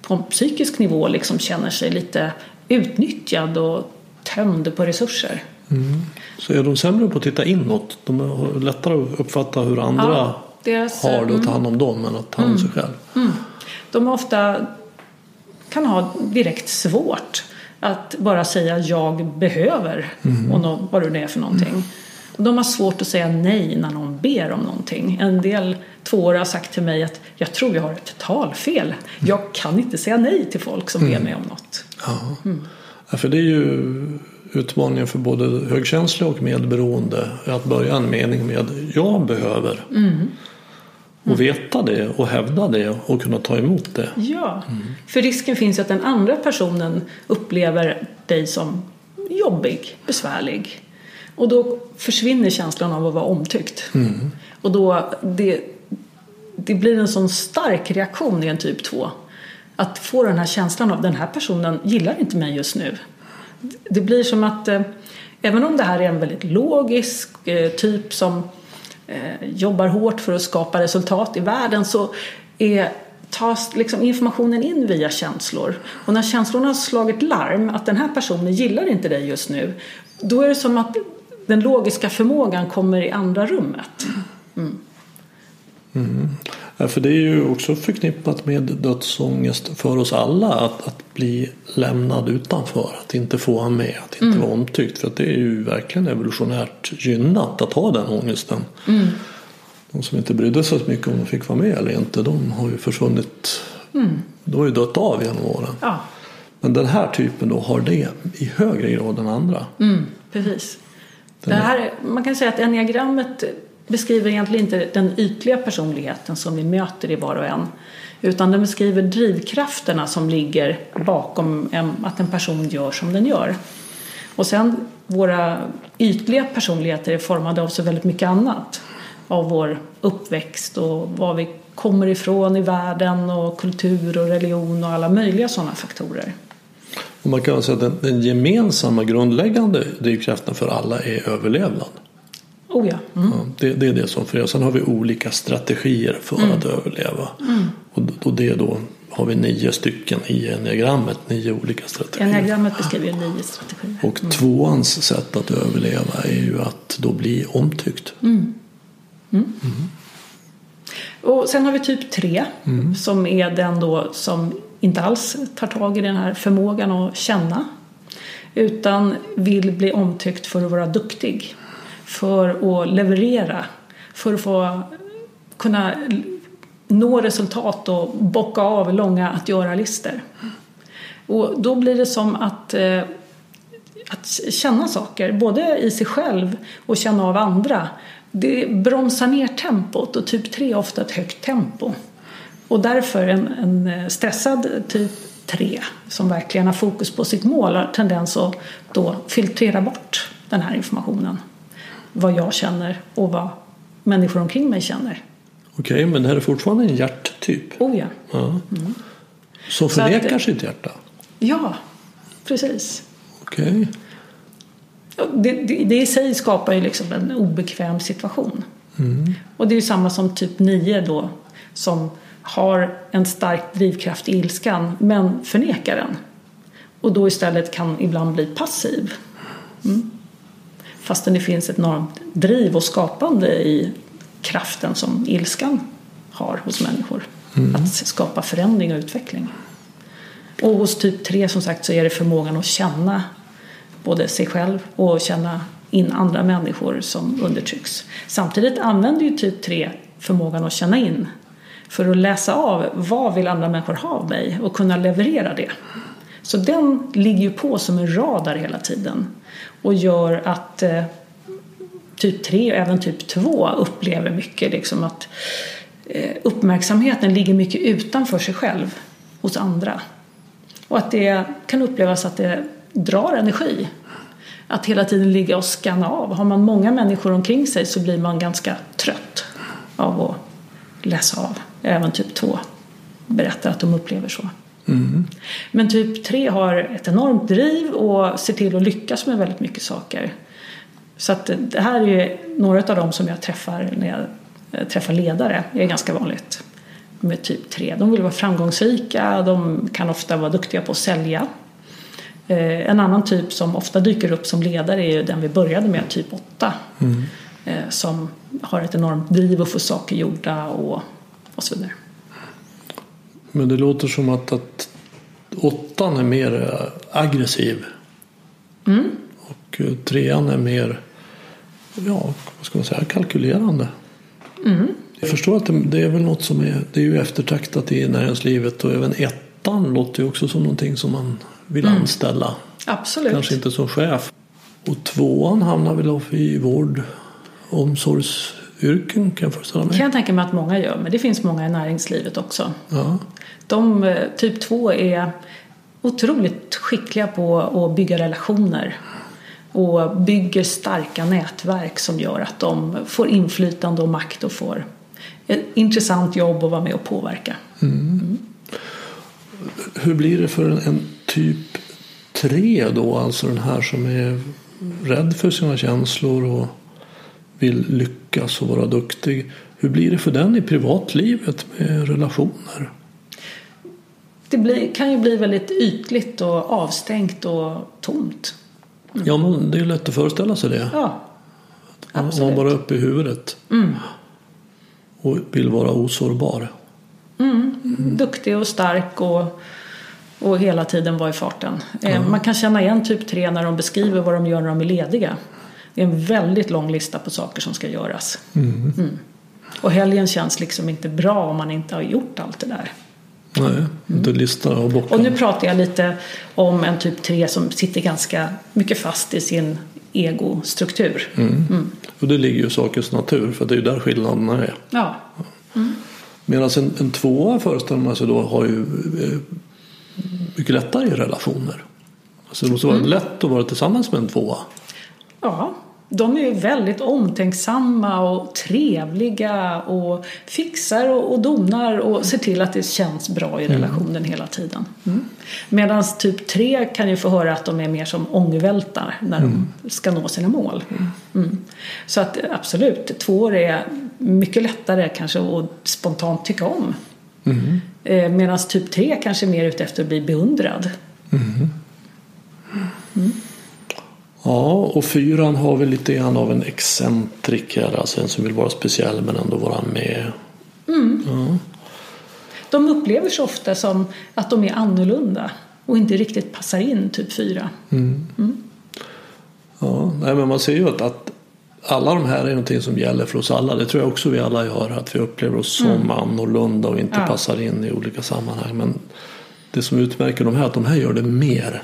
på en psykisk nivå liksom känner sig lite utnyttjad och tömd på resurser. Så är de sämre på att titta inåt. De har lättare att uppfatta hur andra Ja, deras, har det och ta mm. hand om dem än att ta hand om sig själv. De ofta kan ha direkt svårt att bara säga jag behöver och nå, vad det nu är för någonting. Och de har svårt att säga nej när någon ber om någonting. En del tvåor har sagt till mig att jag tror jag har ett talfel. Jag kan inte säga nej till folk som ber mig om något. Ja. Ja, för det är ju utmaningen för både högkänsliga och medberoende. Att börja en mening med jag behöver. Och veta det och hävda det och kunna ta emot det. Ja, för risken finns ju att den andra personen upplever dig som jobbig, besvärlig. Och då försvinner känslan av att vara omtyckt. Och då, det, det blir en sån stark reaktion i en typ 2. Att få den här känslan av den här personen gillar inte mig just nu. Det blir som att eh, även om det här är en väldigt logisk eh, typ som Eh, jobbar hårt för att skapa resultat i världen så är, tas liksom informationen in via känslor. Och när känslorna har slagit larm att den här personen gillar inte dig just nu då är det som att den logiska förmågan kommer i andra rummet. Mm. Mm. För det är ju också förknippat med dödsångest för oss alla att, att bli lämnad utanför, att inte få vara med, att inte mm. vara omtyckt. För det är ju verkligen evolutionärt gynnat att ha den ångesten. Mm. De som inte brydde sig så mycket om de fick vara med eller inte, de har ju försvunnit. Mm. De har ju dött av genom åren. Ja. Men den här typen då har det i högre grad än andra. Mm, precis. Det här, man kan säga att enneagrammet beskriver egentligen inte den ytliga personligheten som vi möter i var och en. Utan den beskriver drivkrafterna som ligger bakom en, att en person gör som den gör. Och sen våra ytliga personligheter är formade av så väldigt mycket annat. Av vår uppväxt och var vi kommer ifrån i världen och kultur och religion och alla möjliga sådana faktorer. Och man kan säga att den, den gemensamma grundläggande drivkraften för alla är överlevnad. Oh ja. Mm. ja det, det, är det som förenar. Sen har vi olika strategier för mm. att överleva. Mm. Och, och det då har vi nio stycken i enneagrammet, nio olika strategier. Enneagrammet beskriver nio strategier. Och mm. tvåans sätt att överleva är ju att då bli omtyckt. Mm. Mm. Och sen har vi typ tre som är den då som inte alls tar tag i den här förmågan att känna utan vill bli omtyckt för att vara duktig för att leverera, för att få kunna nå resultat och bocka av långa att göra-listor. Och då blir det som att, eh, att känna saker, både i sig själv och känna av andra. Det bromsar ner tempot och typ 3 är ofta ett högt tempo. Och därför en, en stressad typ 3 som verkligen har fokus på sitt mål har tendens att då filtrera bort den här informationen vad jag känner och vad människor omkring mig känner. Okej, okay, men det här är fortfarande en hjärttyp? Oh ja. ja. Mm. Som förnekar att, sitt hjärta? Ja, precis. Okej. Okay. Det, det, det, i sig skapar ju liksom en obekväm situation. Mm. Och det är ju samma som typ 9 då som har en stark drivkraft i ilskan men förnekar den. Och då istället kan ibland bli passiv. Mm fastän det finns ett enormt driv och skapande i kraften som ilskan har hos människor. Mm. Att skapa förändring och utveckling. Och hos typ 3 som sagt så är det förmågan att känna både sig själv och känna in andra människor som undertrycks. Samtidigt använder ju typ 3 förmågan att känna in för att läsa av vad vill andra människor ha av mig och kunna leverera det. Så den ligger ju på som en radar hela tiden och gör att eh, typ 3 och även typ 2 upplever mycket liksom att eh, uppmärksamheten ligger mycket utanför sig själv hos andra. Och att det kan upplevas att det drar energi. Att hela tiden ligga och skanna av. Har man många människor omkring sig så blir man ganska trött av att läsa av. Även typ 2 berättar att de upplever så. Mm. Men typ 3 har ett enormt driv och ser till att lyckas med väldigt mycket saker. Så att det här är ju några av dem som jag träffar när jag eh, träffar ledare. Det är ganska vanligt med typ 3. De vill vara framgångsrika, de kan ofta vara duktiga på att sälja. Eh, en annan typ som ofta dyker upp som ledare är ju den vi började med, typ 8. Mm. Eh, som har ett enormt driv att få saker gjorda och, och så vidare. Men det låter som att, att åttan är mer aggressiv. Mm. Och trean är mer, ja, vad ska man säga, kalkylerande. Mm. Jag förstår att det, det, är väl något som är, det är ju eftertraktat i näringslivet och även ettan låter ju också som någonting som man vill mm. anställa. Absolut. Kanske inte som chef. Och tvåan hamnar väl i vård omsorgsyrken kan jag föreställa mig. kan jag tänka mig att många gör, men det finns många i näringslivet också. Ja. De, eh, typ två är otroligt skickliga på att bygga relationer och bygger starka nätverk som gör att de får inflytande och makt och får ett intressant jobb att vara med och påverka. Mm. Mm. Hur blir det för en, en typ 3 då, alltså den här som är rädd för sina känslor och vill lyckas och vara duktig. Hur blir det för den i privatlivet med relationer? Det blir, kan ju bli väldigt ytligt och avstängt och tomt. Ja, men det är lätt att föreställa sig det. Ja. Absolut. Mm. Man bara upp i huvudet. Och vill vara osårbar. Duktig och stark och, och hela tiden vara i farten. Eh, Man kan känna igen typ 3 när de beskriver vad de gör när de är lediga. Det är en väldigt lång lista på saker som ska göras. Mm. Och helgen känns liksom inte bra om man inte har gjort allt det där. Nej, inte lista och bocka. Mm. Och nu pratar jag lite om en typ 3 som sitter ganska mycket fast i sin egostruktur. Och det ligger ju i sakens natur för det är ju där skillnaderna är. Ja, Medan en, en tvåa föreställer man sig då har ju eh, mycket lättare i relationer. Alltså det måste vara Mm. lätt att vara tillsammans med en tvåa. Ja, de är ju väldigt omtänksamma och trevliga och fixar och, och donar och ser till att det känns bra i relationen hela tiden. Mm. Medan typ tre kan ju få höra att de är mer som ångvältar när de ska nå sina mål. Mm. Så att absolut, två är mycket lättare kanske att spontant tycka om. Eh, Medan typ tre kanske är mer ute efter att bli beundrad. Ja, och fyran har väl lite grann av en excentriker, alltså en som vill vara speciell men ändå vara med. De upplever sig ofta som att de är annorlunda och inte riktigt passar in, typ fyra. Ja, nej, men man ser ju att, att alla de här är någonting som gäller för oss alla. Det tror jag också vi alla gör, att vi upplever oss som annorlunda och inte Mm. Ja. passar in i olika sammanhang. Men det som utmärker de här är att de här gör det mer.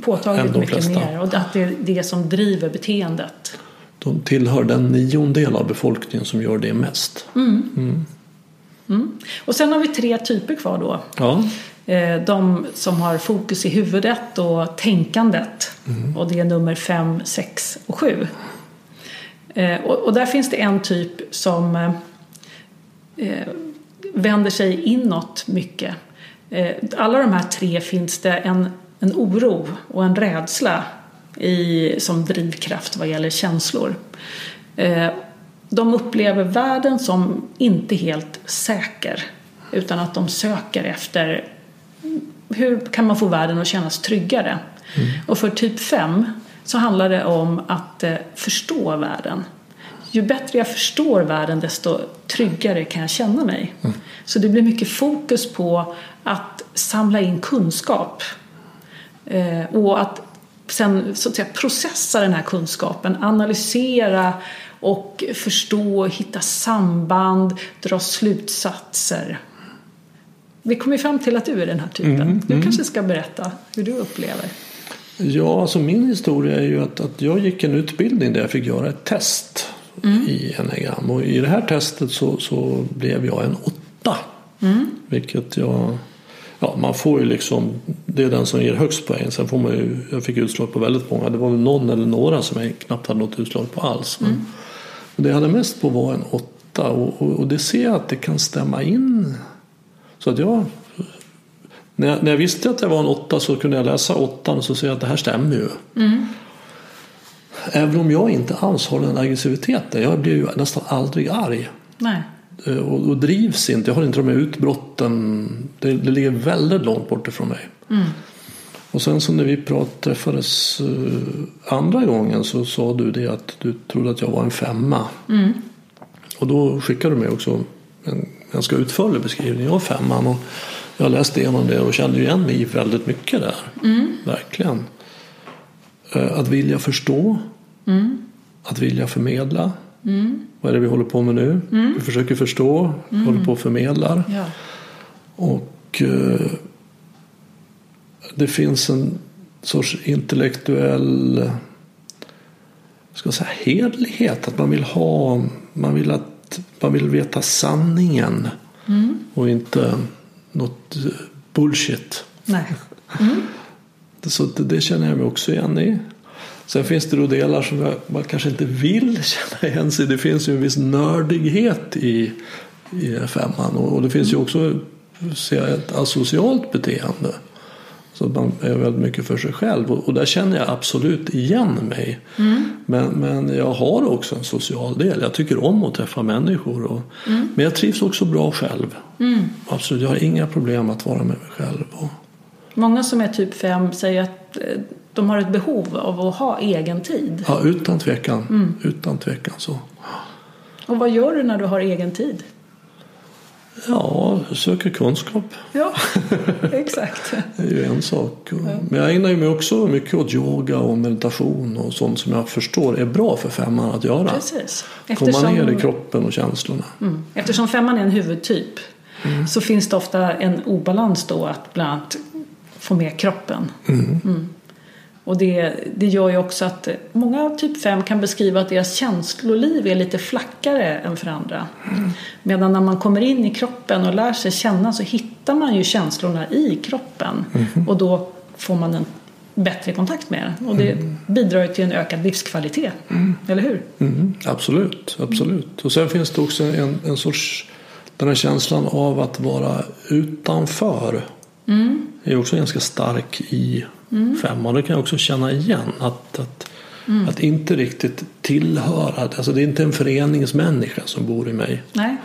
Påtagligt mycket flesta. mer. Och att det är det som driver beteendet. De tillhör den niondel av befolkningen som gör det mest. Och sen har vi tre typer kvar då. Ja, Eh, De som har fokus i huvudet och tänkandet. Och det är nummer fem, sex och sju. Eh, Och där finns det en typ som eh, vänder sig inåt mycket. Alla de här tre finns det en, en oro och en rädsla i, som drivkraft vad gäller känslor. Eh, De upplever världen som inte helt säker utan att de söker efter hur kan man få världen att kännas tryggare? Och för typ 5 så handlar det om att eh, förstå världen. Ju bättre jag förstår världen desto tryggare kan jag känna mig. Så det blir mycket fokus på att samla in kunskap. Eh, och att sen så att säga, processa den här kunskapen, analysera och förstå, hitta samband, dra slutsatser. Vi kom ju fram till att du är den här typen. du kanske ska berätta hur du upplever. ja alltså min historia är ju att, att jag gick en utbildning där jag fick göra ett test i enneagram. Och i det här testet så, så blev jag en åtta. Vilket jag... Ja, man får ju liksom... Det är den som ger högst poäng. Sen får man ju... Jag fick utslag på väldigt många. Det var väl någon eller några som jag knappt hade något utslag på alls. Men, men det jag hade mest på var en åtta. Och, och, och det ser jag att det kan stämma in. Så att jag... När jag, när jag visste att jag var en åtta så kunde jag läsa åttan och så ser jag att det här stämmer ju. Även om jag inte alls har den aggressiviteten. Jag blir ju nästan aldrig arg. Nej. Eh, Och, och drivs inte. Jag har inte de här utbrotten. Det, det ligger väldigt långt bort ifrån mig. Och sen så när vi prat, träffades eh, andra gången så sa du det att du trodde att jag var en femma. Och då skickade du mig också en ganska utförlig beskrivning av femman. Och jag läste igenom det och kände igen mig väldigt mycket där. Verkligen. Eh, Att vilja förstå. Att vilja förmedla. Vad är det vi håller på med nu? Vi försöker förstå, håller på och förmedlar. Ja. Och eh, det finns en sorts intellektuell ska säga, hedlighet. Att man vill ha, man vill att man vill veta sanningen. Och inte något eh, bullshit. Nej. Så det, det känner jag mig också igen i. Sen finns det då delar som jag, man kanske inte vill känna igen sig. Det finns ju en viss nördighet i, i femman. Och, det finns ju också ser ett asocialt beteende. Så man är väldigt mycket för sig själv. Och, där känner jag absolut igen mig. Men, men jag har också en social del. Jag tycker om att träffa människor. Och, Men jag trivs också bra själv. Absolut, jag har inga problem att vara med mig själv. Och, Många som är typ 5 säger att eh, de har ett behov av att ha egen tid. Ja, utan tvekan. Utan tvekan så. Och vad gör du när du har egen tid? Ja, söker kunskap. Ja, exakt. Det är ju en sak. Men jag ägnar mig också mycket åt yoga och meditation och sånt som jag förstår är bra för femman att göra. Precis. Komma ner i kroppen och känslorna. Mm. Eftersom femman är en huvudtyp så finns det ofta en obalans då att bland annat få med kroppen. Mm. Och det, det gör ju också att många typ 5 kan beskriva att deras känsloliv är lite flackare än för andra. Medan när man kommer in i kroppen och lär sig känna så hittar man ju känslorna i kroppen. Och då får man en bättre kontakt med den. Och det bidrar ju till en ökad livskvalitet. Eller hur? Mm, absolut, absolut. Och sen finns det också en, en sorts den här känslan av att vara utanför. Mm. är också ganska stark i femman. Det kan jag också känna igen. Att, att, att inte riktigt tillhöra. Alltså det är inte en föreningsmänniska som bor i mig. Nej.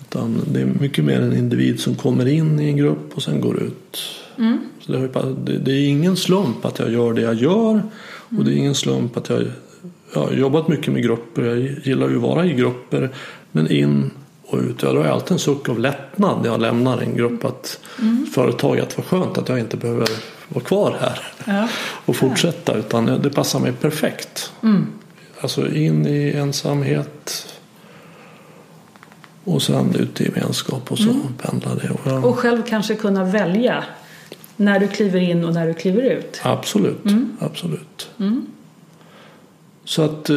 Utan det är mycket mer en individ som kommer in i en grupp och sen går ut. Så det, det, är ingen slump att jag gör det jag gör. Och det är ingen slump att jag, jag har jobbat mycket med grupper. Jag gillar ju att vara i grupper. Men in och ut. Jag har alltid en suck av lättnad när jag lämnar en grupp. Att företaget var skönt att jag inte behöver vara kvar här Ja. och fortsätta. Utan det passar mig perfekt. Alltså in i ensamhet. Och sen ut i gemenskap och så pendlar det. Och jag, Och själv kanske kunna välja när du kliver in och när du kliver ut. Absolut, absolut. Så att, eh,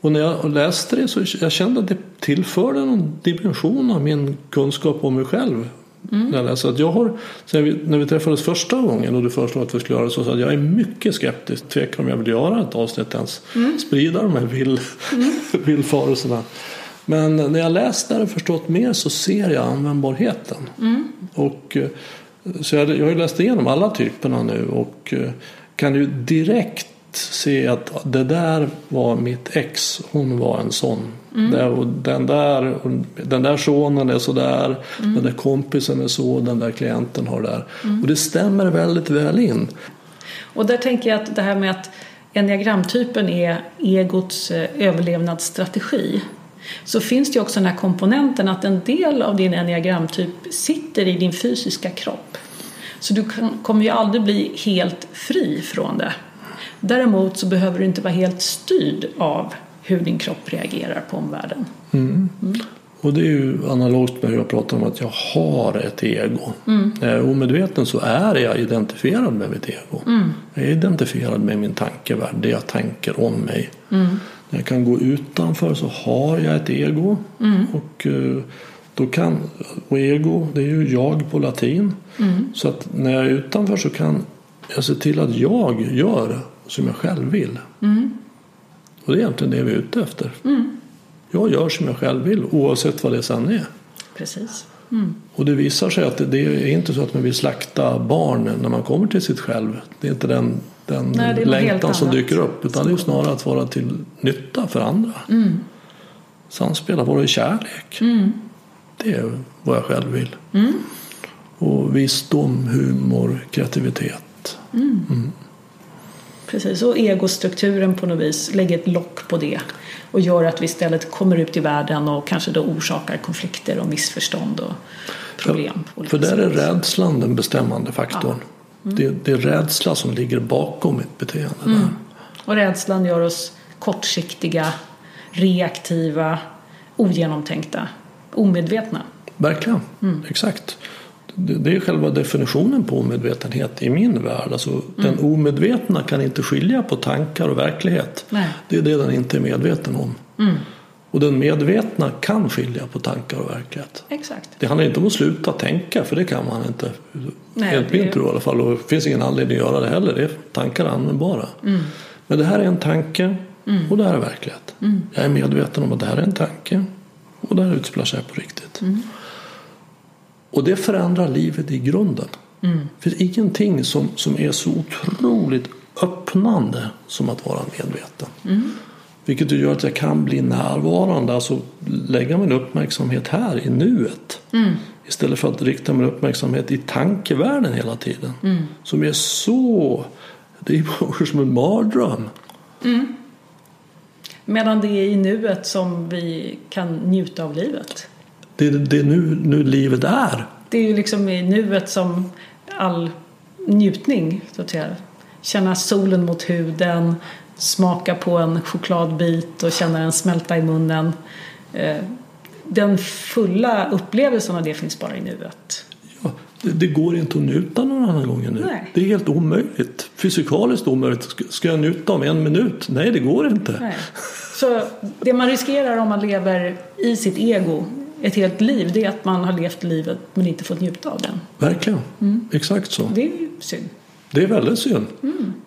och när jag läste det så jag kände att det tillförde någon dimension av min kunskap om mig själv. Jag läste att jag har, sen vi, när vi träffades första gången och du föreslog att vi skulle göra det så, så att jag är mycket skeptisk, tvekar om jag vill göra ett avsnitt ens, sprida de här vill, villfarelserna. Men när jag läst där och förstått mer så ser jag användbarheten. Och, eh, så jag, jag har ju läst igenom alla typerna nu och eh, kan ju direkt se att det där var mitt ex. Hon var en sån. Det, och den, där, den där sonen är så där. Den där kompisen är så. Den där klienten har det där. Och det stämmer väldigt väl in. Och där tänker jag att det här med att enneagramtypen är egots eh, överlevnadsstrategi. Så finns det ju också den här komponenten att en del av din enneagramtyp sitter i din fysiska kropp. Så du kan, kommer ju aldrig bli helt fri från det. Däremot så behöver du inte vara helt styrd av hur din kropp reagerar på omvärlden. Och det är ju analogt med hur jag pratar om att jag har ett ego. När jag är omedveten så är jag identifierad med mitt ego. Jag är identifierad med min tankevärld, det jag tänker om mig. När jag kan gå utanför så har jag ett ego. Och, eh, då kan, och ego, det är ju jag på latin. Så att när jag är utanför så kan jag se till att jag gör som jag själv vill. Och det är egentligen det vi är ute efter. Jag gör som jag själv vill oavsett vad det sen är. Precis. Och det visar sig att det, det är inte så att man vill slakta barn när man kommer till sitt själv. Det är inte den, den Nej, längtan som dyker upp utan det är snarare att vara till nytta för andra. Mm. Samspela, vara i kärlek. Det är vad jag själv vill. Mm. Och visdom, humor, kreativitet. Precis, och egostrukturen på något vis lägger ett lock på det och gör att vi istället kommer ut i världen och kanske då orsakar konflikter och missförstånd och problem. olika För där är rädslan den bestämmande faktorn. Mm. Det, det är rädsla som ligger bakom mitt beteende. Mm. Och rädslan gör oss kortsiktiga, reaktiva, ogenomtänkta, omedvetna. Verkligen, Mm. exakt. Det, är själva definitionen på omedvetenhet i min värld. Alltså, Mm. Den omedvetna kan inte skilja på tankar och verklighet. Nej. Det är det den inte är medveten om. Mm. Och den medvetna kan skilja på tankar och verklighet. Exakt. Det handlar inte om att sluta tänka, för det kan man inte. Nej, Enligt min tro i alla fall. Och det finns ingen anledning att göra det heller. Det är, tankar användbara. Mm. Men det här är en tanke och det här är verklighet. Mm. Jag är medveten om att det här är en tanke och det här utspelar sig på riktigt. Mm. Och det förändrar livet i grunden. Mm. Det finns ingenting som, som är så otroligt öppnande som att vara medveten. Mm. Vilket gör att jag kan bli närvarande, alltså lägga min uppmärksamhet här i nuet. Mm. Istället för att rikta min uppmärksamhet i tankevärlden hela tiden. Som är så... Det är som en mardröm. Medan det är i nuet som vi kan njuta av livet. Det är det är nu, nu livet är. Det är ju liksom i nuet som all njutning, så att säga. Känna solen mot huden, smaka på en chokladbit och känna den smälta i munnen. Eh, Den fulla upplevelsen av det finns bara i nuet. Ja, det, det går inte att njuta någon annan gång än nu. Nej. Det är helt omöjligt. Fysikaliskt omöjligt. Ska- Ska jag njuta om en minut? Nej, det går inte. Nej. Så det man riskerar om man lever i sitt ego ett helt liv, det är att man har levt livet men inte fått njuta av den. Verkligen. Exakt så. Det är synd. Det är väldigt synd.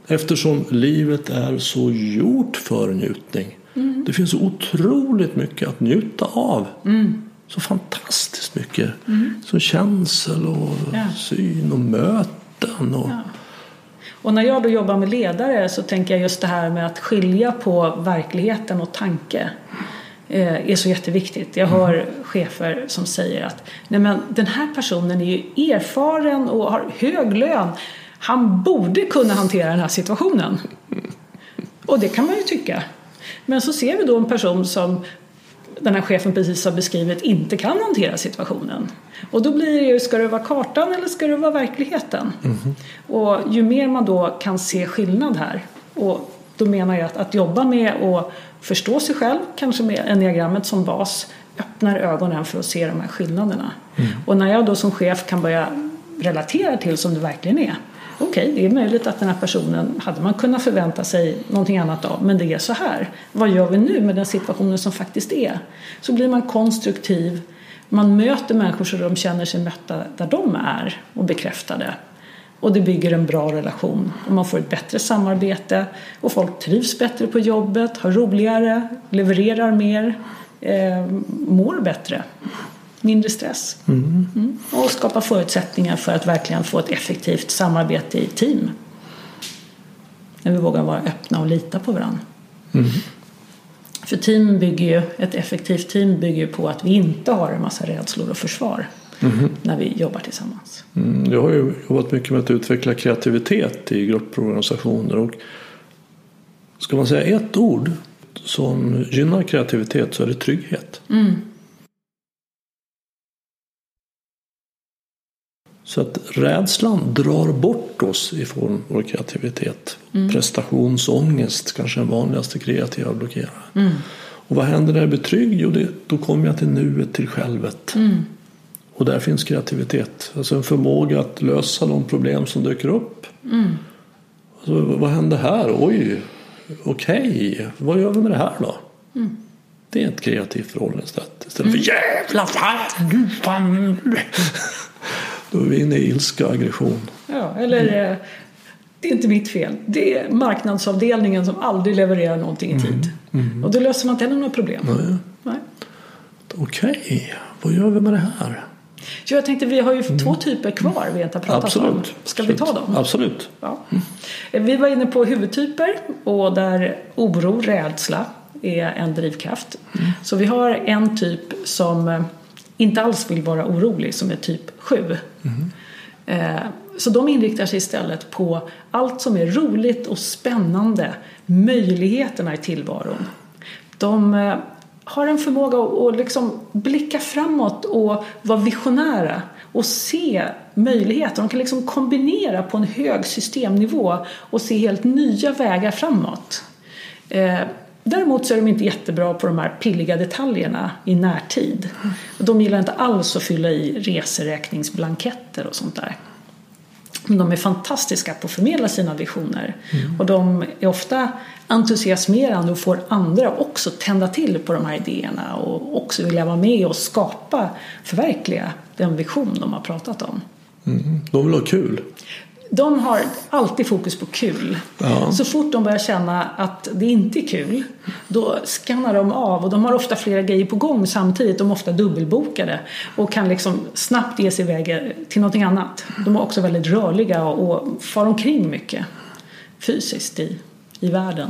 Eftersom livet är så gjort för njutning. Det finns så otroligt mycket att njuta av. Så fantastiskt mycket. Så känsel och Ja. syn och möten. Och, Och när jag då jobbar med ledare så tänker jag just det här med att skilja på verkligheten och tanke är så jätteviktigt. Jag hör chefer som säger att Nej, men den här personen är ju erfaren och har hög lön. Han borde kunna hantera den här situationen. Och det kan man ju tycka. Men så ser vi då en person som den här chefen precis har beskrivit inte kan hantera situationen. Och då blir det ju, ska det vara kartan eller ska det vara verkligheten? Och ju mer man då kan se skillnad här och då menar jag att, att jobba med att förstå sig själv, kanske med enneagrammet som bas, öppnar ögonen för att se de här skillnaderna. Och när jag då som chef kan börja relatera till som det verkligen är. Okej, det är möjligt att den här personen hade man kunnat förvänta sig någonting annat av, men det är så här. Vad gör vi nu med den situationen som faktiskt är? Så blir man konstruktiv, man möter människor så de känner sig mötta där de är och bekräftade. Och det bygger en bra relation och man får ett bättre samarbete och folk trivs bättre på jobbet, har roligare, levererar mer, eh, mår bättre. Mindre stress. Mm. Och skapa förutsättningar för att verkligen få ett effektivt samarbete i team. När vi vågar vara öppna och lita på varandra. För team bygger ju, ett effektivt team bygger ju på att vi inte har en massa rädslor och försvar när vi jobbar tillsammans. Mm, jag har ju jobbat mycket med att utveckla kreativitet i grupper och ska man säga ett ord som gynnar kreativitet så är det trygghet. Så att rädslan drar bort oss ifrån vår kreativitet. Prestationsångest kanske är den vanligaste kreativa blockeraren. Och vad händer när jag blir trygg? Jo, det, då kommer jag till nuet, till självet. Och där finns kreativitet. Alltså en förmåga att lösa de problem som dyker upp. Alltså, vad- händer här? Oj, okej, vad gör vi med det här då? Det är ett kreativt förhållningssätt. Istället för jävla fan, du fan. Då är vi inne i ilska och aggression. Ja, eller eh, det är inte mitt fel. Det är marknadsavdelningen som aldrig levererar någonting i tid. Och då löser man inte heller några problem. Nej. Nej. Okej, vad gör vi med det här? Så jag tänkte vi har ju två typer kvar vi inte har pratat om. Absolut. Ska vi ta Absolut. dem? Absolut. Ja. Vi var inne på huvudtyper och där oro, rädsla är en drivkraft. Så vi har en typ som eh, inte alls vill vara orolig som är typ 7. Eh, Så de inriktar sig istället på allt som är roligt och spännande, möjligheterna i tillvaron. De eh, har en förmåga att att liksom blicka framåt och vara visionära och se möjligheter. De kan liksom kombinera på en hög systemnivå och se helt nya vägar framåt. Eh, Däremot så är de inte jättebra på de här pilliga detaljerna i närtid. De gillar inte alls att fylla i reseräkningsblanketter och sånt där. Men de är fantastiska på att förmedla sina visioner. Och de är ofta entusiasmerande och får andra också tända till på de här idéerna och också vilja vara med och skapa, förverkliga den vision de har pratat om. Mm. De vill ha kul. De har alltid fokus på kul. Ja. Så fort de börjar känna att det inte är kul, då skannar de av och de har ofta flera grejer på gång samtidigt. De är ofta dubbelbokade och kan liksom snabbt ge sig iväg till någonting annat. De är också väldigt rörliga och far omkring mycket fysiskt i, i världen.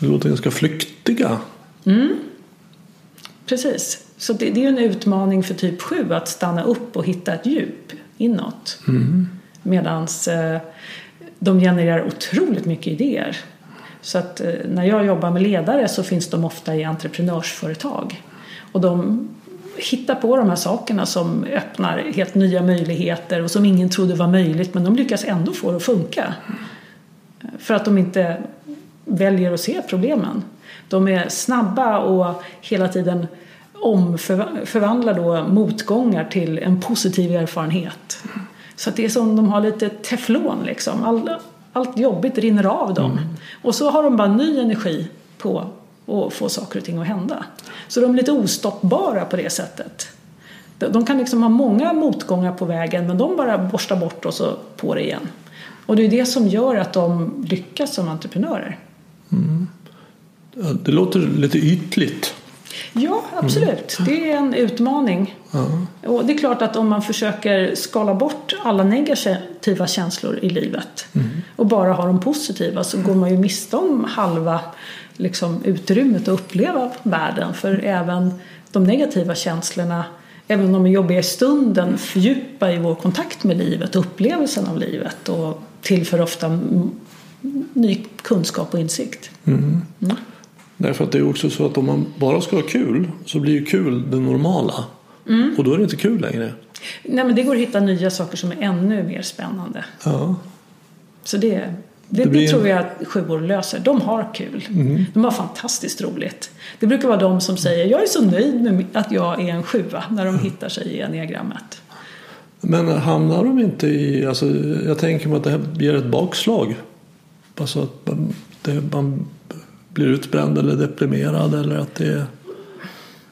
Det låter ganska flyktiga. Precis. Så det, det är en utmaning för typ 7 att stanna upp och hitta ett djup inåt. Mm. Medan eh, de genererar otroligt mycket idéer. Så att eh, när jag jobbar med ledare så finns de ofta i entreprenörsföretag. Och de hittar på de här sakerna som öppnar helt nya möjligheter och som ingen trodde var möjligt men de lyckas ändå få det att funka. För att de inte väljer att se problemen. De är snabba och hela tiden omförvandlar då motgångar till en positiv erfarenhet. Så det är som de har lite teflon liksom. All, allt jobbigt rinner av dem. Mm. Och så har de bara ny energi på att få saker och ting att hända. Så de är lite ostoppbara på det sättet. De kan liksom ha många motgångar på vägen men de bara borstar bort och så på det igen. Och det är det som gör att de lyckas som entreprenörer. Mm. Det låter lite ytligt. Ja, absolut. Mm. Det är en utmaning. Mm. Och det är klart att om man försöker skala bort alla negativa känslor i livet mm. och bara ha de positiva så går man ju miste om halva liksom, utrymmet att uppleva världen. För även de negativa känslorna, även om de är jobbiga i stunden, fördjupar i vår kontakt med livet, upplevelsen av livet och tillför ofta ny kunskap och insikt. Mm. Mm. Därför att det är också så att om man bara ska ha kul så blir ju kul det normala. Mm. Och då är det inte kul längre. Nej men det går att hitta nya saker som är ännu mer spännande. Ja. Så det, det, det, det tror jag att sjuor löser. De har kul. Mm. De har fantastiskt roligt. Det brukar vara de som säger jag är så nöjd med att jag är en sjua när de hittar sig i enneagrammet. Men hamnar de inte i, alltså, jag tänker mig att det här blir ett bakslag. Alltså att man, det, man blir utbränd eller deprimerad eller att det är,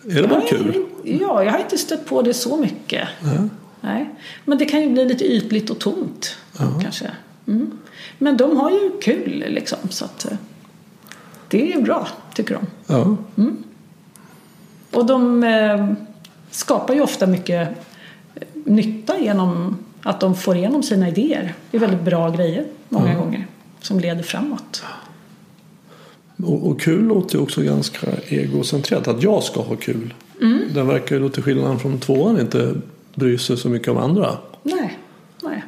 är det bara kul? Ja, jag har inte stött på det så mycket. Ja. Nej. Men det kan ju bli lite ytligt och tomt ja. kanske. Mm. Men de har ju kul liksom så att eh, det är bra tycker de. Ja. Mm. Och de eh, skapar ju ofta mycket eh, nytta genom att de får igenom sina idéer. Det är väldigt bra grejer många gånger som leder framåt. Och, och kul låter ju också ganska egocentrerat, att jag ska ha kul. Mm. Den verkar ju då till skillnad från tvåan inte bry sig så mycket om andra. Nej, nej.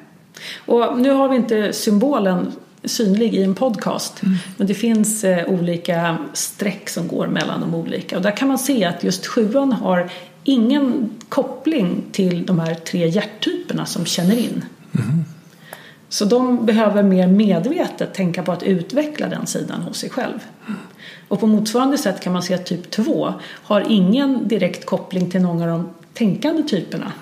Och nu har vi inte symbolen synlig i en podcast. Mm. Men det finns eh, olika streck som går mellan de olika. Och där kan man se att just sjuan har ingen koppling till de här tre hjärttyperna som känner in. Mm. Så de behöver mer medvetet tänka på att utveckla den sidan hos sig själv. Och på motsvarande sätt kan man se att typ 2 har ingen direkt koppling till någon av de tänkande typerna.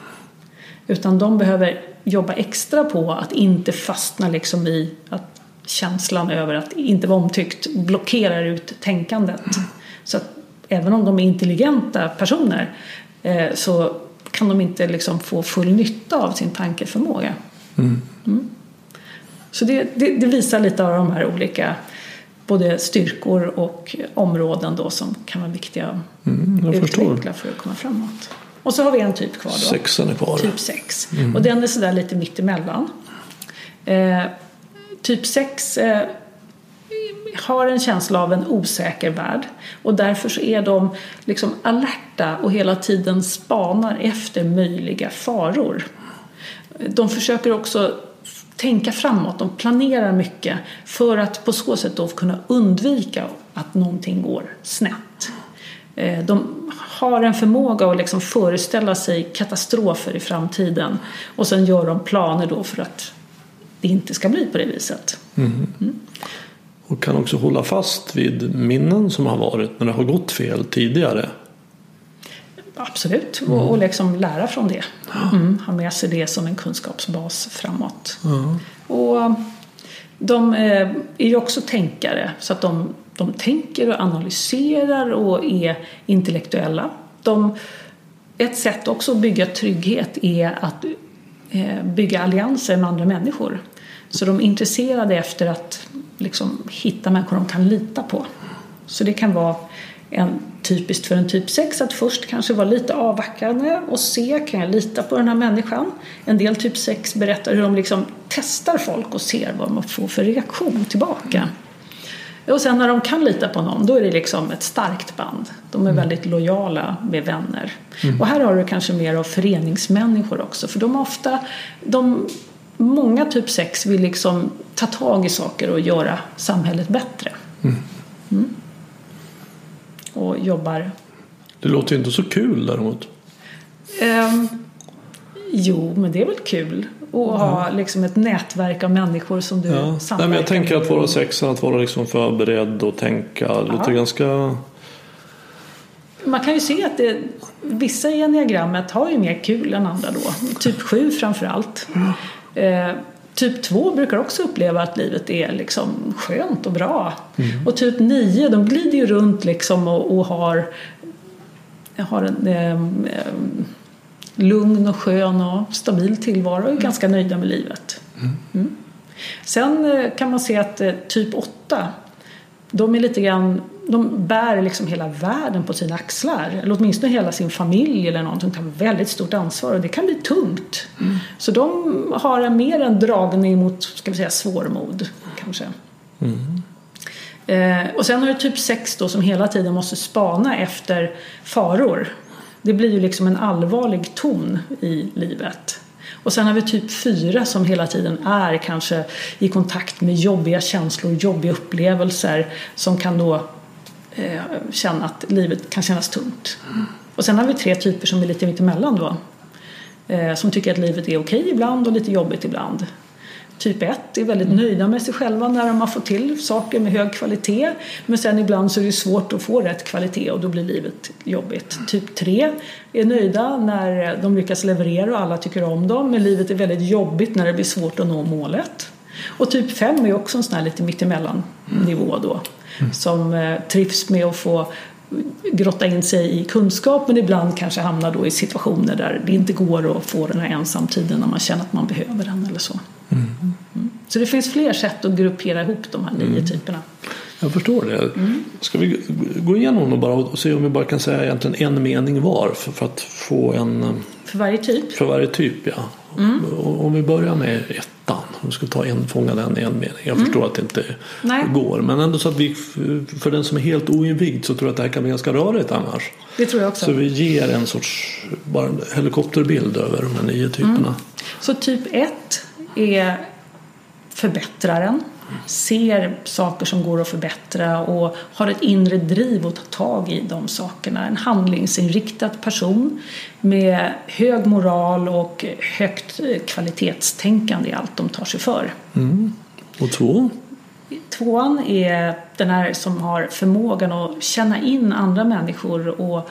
Utan de behöver jobba extra på att inte fastna liksom i att känslan över att inte vara omtyckt blockerar ut tänkandet. Så att även om de är intelligenta personer eh, så kan de inte liksom få full nytta av sin tankeförmåga. Mm. Mm. Så det, det, det, visar lite av de här olika både styrkor och områden då som kan vara viktiga att mm, utveckla för att komma framåt. Och så har vi en typ kvar då. Sexan är kvar. Typ 6. Mm. Och den är sådär lite mittemellan. Eh, typ 6 eh, har en känsla av en osäker värld och därför så är de liksom alerta och hela tiden spanar efter möjliga faror. De försöker också tänka framåt, de planerar mycket för att på så sätt då kunna undvika att någonting går snett. Eh, de har en förmåga att liksom föreställa sig katastrofer i framtiden och sen gör de planer då för att det inte ska bli på det viset. Mm. Mm. Och kan också hålla fast vid minnen som har varit när det har gått fel tidigare. Absolut, mm. och, och liksom lära från det. Mm, ha med sig det som en kunskapsbas framåt. Mm. Och de eh, är ju också tänkare så att de, de tänker och analyserar och är intellektuella. De, ett sätt också att bygga trygghet är att eh, bygga allianser med andra människor. Så de är intresserade efter att liksom, hitta människor de kan lita på. Så det kan vara en, typiskt för en typ 6 att först kanske vara lite avvackande och se, kan jag lita på den här människan? En del typ 6 berättar hur de liksom testar folk och ser vad man får för reaktion tillbaka. Och sen när de kan lita på någon, då är det liksom ett starkt band. De är väldigt lojala med vänner. Och här har du kanske mer av föreningsmänniskor också, för de är ofta, de, många typ 6 vill liksom ta tag i saker och göra samhället bättre. Mm. Och jobbar Det låter ju inte så kul däremot. Ehm, jo, men det är väl kul att ha liksom ett nätverk av människor som du Ja. Nej, samverkar men jag tänker med. att vara sexa, att vara liksom förberedd och tänka. Det låter Ja. ganska... Man kan ju se att det, vissa i enneagrammet har ju mer kul än andra då. Typ 7 framför allt. Eh, typ 2 brukar också uppleva att livet är liksom skönt och bra. Och typ 9 de glider ju runt liksom och, och har, har en ehm, lugn och skön och stabil tillvaro och är ganska nöjda med livet. Mm. Sen eh, kan man se att eh, typ 8 de är lite grann de bär liksom hela världen på sina axlar. Eller åtminstone hela sin familj eller någonting. Tar väldigt stort ansvar och det kan bli tungt. Så de har en mer en dragning mot, ska vi säga, svårmod. Kanske. Eh, och sen har du typ 6 då som hela tiden måste spana efter faror. Det blir ju liksom en allvarlig ton i livet. Och sen har vi typ 4 som hela tiden är kanske i kontakt med jobbiga känslor, jobbiga upplevelser som kan då eh, känna att livet kan kännas tungt. Och sen har vi tre typer som är lite mittemellan då. Eh, som tycker att livet är okej ibland och lite jobbigt ibland. Typ 1 är väldigt nöjda med sig själva när de har fått till saker med hög kvalitet. Men sen ibland så är det svårt att få rätt kvalitet och då blir livet jobbigt. Typ 3 är nöjda när de lyckas leverera och alla tycker om dem. Men livet är väldigt jobbigt när det blir svårt att nå målet. Och typ 5 är också en sån här lite mittemellan nivå då. Som eh, trivs med att få grotta in sig i kunskap men ibland kanske hamnar då i situationer där det inte går att få den här ensamtiden när man känner att man behöver den eller så. Mm. Så det finns fler sätt att gruppera ihop de här nio typerna. Jag förstår det. Ska vi gå igenom dem bara och se om vi bara kan säga egentligen en mening var för, för att få en För varje typ. för varje typ. Ja. Och Om vi börjar med ettan. Vi ska ta en, fånga den i en mening. Jag förstår att det inte Nej. går. Men ändå så att vi, för den som är helt oinvigd så tror jag att det här kan bli ganska rörigt annars. Det tror jag också. Så vi ger en sorts bara en helikopterbild över de här nio typerna. Så typ 1 är förbättraren. Ser saker som går att förbättra och har ett inre driv att ta tag i de sakerna. En handlingsinriktad person med hög moral och högt kvalitetstänkande i allt de tar sig för. Och två. Tvåan är den här som har förmågan att känna in andra människor och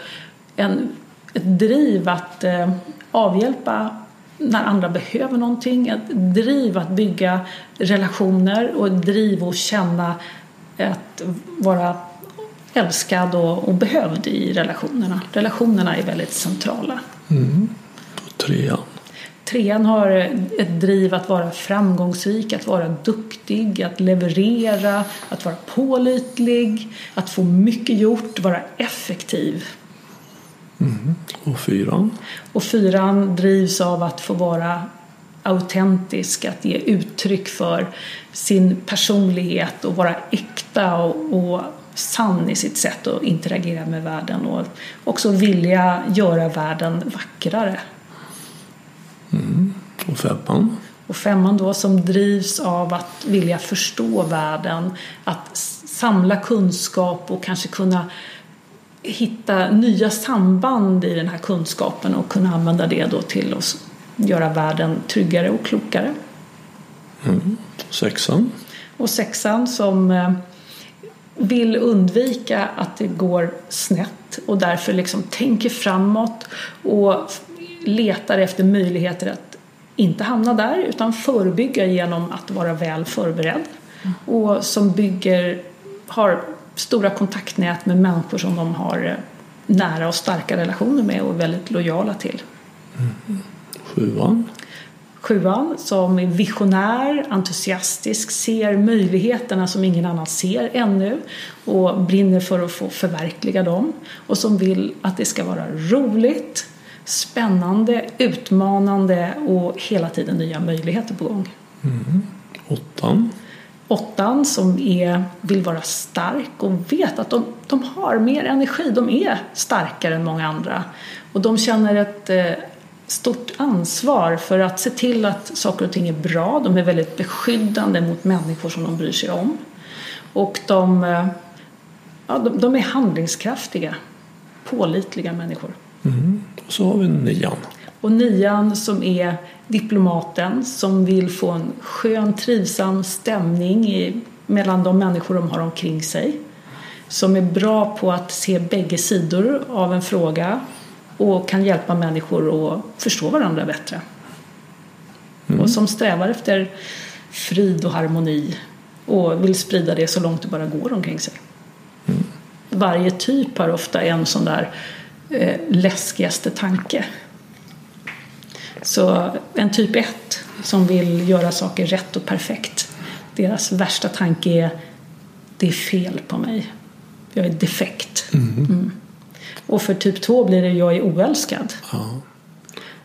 en, ett driv att eh, avhjälpa när andra behöver någonting. Ett driv att bygga relationer och ett driv att känna att vara älskad och, och behövd i relationerna. Relationerna är väldigt centrala. Och trean. Trean har ett driv att vara framgångsrik, att vara duktig, att leverera, att vara pålitlig, att få mycket gjort, vara effektiv. Och fyran. Och fyran drivs av att få vara autentisk, att ge uttryck för sin personlighet och vara äkta och, och sann i sitt sätt att interagera med världen och också vilja göra världen vackrare. Och femman. Och femman då som drivs av att vilja förstå världen, att samla kunskap och kanske kunna hitta nya samband i den här kunskapen och kunna använda det då till att göra världen tryggare och klokare. Sexan. Och sexan som eh, vill undvika att det går snett och därför liksom tänker framåt och letar efter möjligheter att inte hamna där utan förebygga genom att vara väl förberedd. Och som bygger, har stora kontaktnät med människor som de har eh, nära och starka relationer med och är väldigt lojala till. Sjuan. Sjuan som är visionär, entusiastisk, ser möjligheterna som ingen annan ser ännu och brinner för att få förverkliga dem och som vill att det ska vara roligt, spännande, utmanande och hela tiden nya möjligheter på gång. Åttan åttan som är, vill vara stark och vet att de, de har mer energi, de är starkare än många andra. Och de känner ett eh, stort ansvar för att se till att saker och ting är bra. De är väldigt beskyddande mot människor som de bryr sig om. Och de, eh, ja, de, de är handlingskraftiga, pålitliga människor. Mm. Och så har vi nian. Och nian som är diplomaten som vill få en skön, trivsam stämning i, mellan de människor de har omkring sig. Som är bra på att se bägge sidor av en fråga och kan hjälpa människor att förstå varandra bättre. Mm. Och som strävar efter frid och harmoni och vill sprida det så långt det bara går omkring sig. Mm. Varje typ har ofta en sån där eh, läskigaste tanke. Så en typ 1 som vill göra saker rätt och perfekt. Deras värsta tanke är det är fel på mig. Jag är defekt. Mm. Mm. Och för typ 2 blir det jag är oälskad. Ja.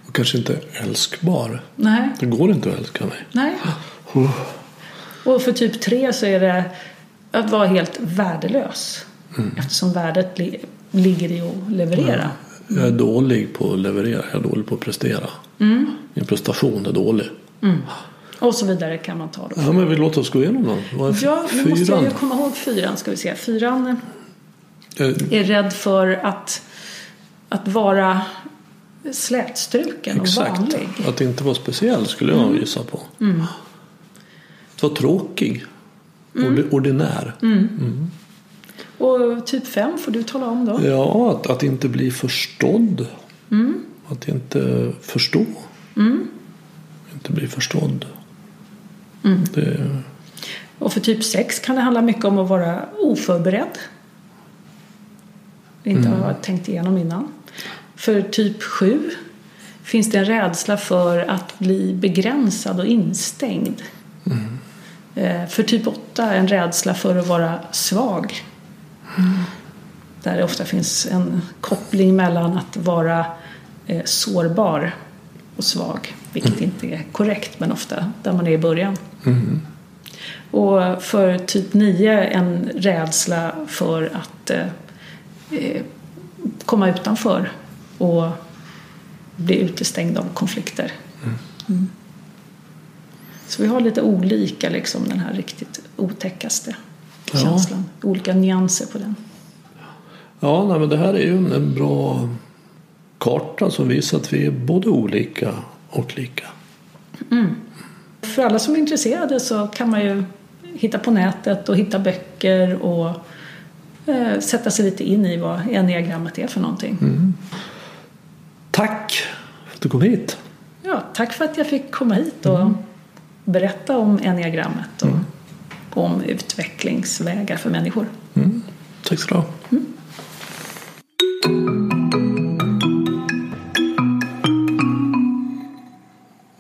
Och kanske inte älskbar. Nej. Det går inte att älska mig. Nej. Oh. Och för typ 3 så är det att vara helt värdelös. Mm. Eftersom värdet li ligger i att leverera. Ja. Jag är dålig på att leverera. Jag är dålig på att prestera. Mm. Min prestation är dålig. Mm. Och så vidare kan man ta. Då. Ja, men vi låter oss gå igenom. Vad är ja, nu måste jag ju komma ihåg fyran. Ska vi se. Fyran är rädd för att, att vara slätstruken Exakt. och vanlig. Att inte vara speciell skulle jag mm. gissa på. Mm. Att vara tråkig. Mm. Ordinär. Mm. Mm. Och typ fem får du tala om då. Ja, att, att inte bli förstådd. Mm. Att inte förstå. Mm. Inte bli förstådd. Det... Och för typ sex kan det handla mycket om att vara oförberedd inte mm. har tänkt igenom innan. För typ 7 finns det en rädsla för att bli begränsad och instängd. Mm. För typ 8 en rädsla för att vara svag. Mm. Där det ofta finns en koppling mellan att vara eh, sårbar och svag. Vilket mm. inte är korrekt men ofta där man är i början. Mm. Och för typ 9 en rädsla för att eh, Eh, komma utanför och bli utestängd av konflikter. Mm. Mm. Så vi har lite olika, liksom, den här riktigt otäckaste ja. känslan. Olika nyanser på den. Ja, nej, men det här är ju en bra karta som visar att vi är både olika och lika. Mm. För alla som är intresserade så kan man ju hitta på nätet och hitta böcker och eh, sätta sig lite in i vad enneagrammet är för någonting. Mm. Tack för att du kom hit. Ja, tack för att jag fick komma hit och mm. berätta om enneagrammet och mm. Om utvecklingsvägar för människor. Mm. Tack så du ha. Mm.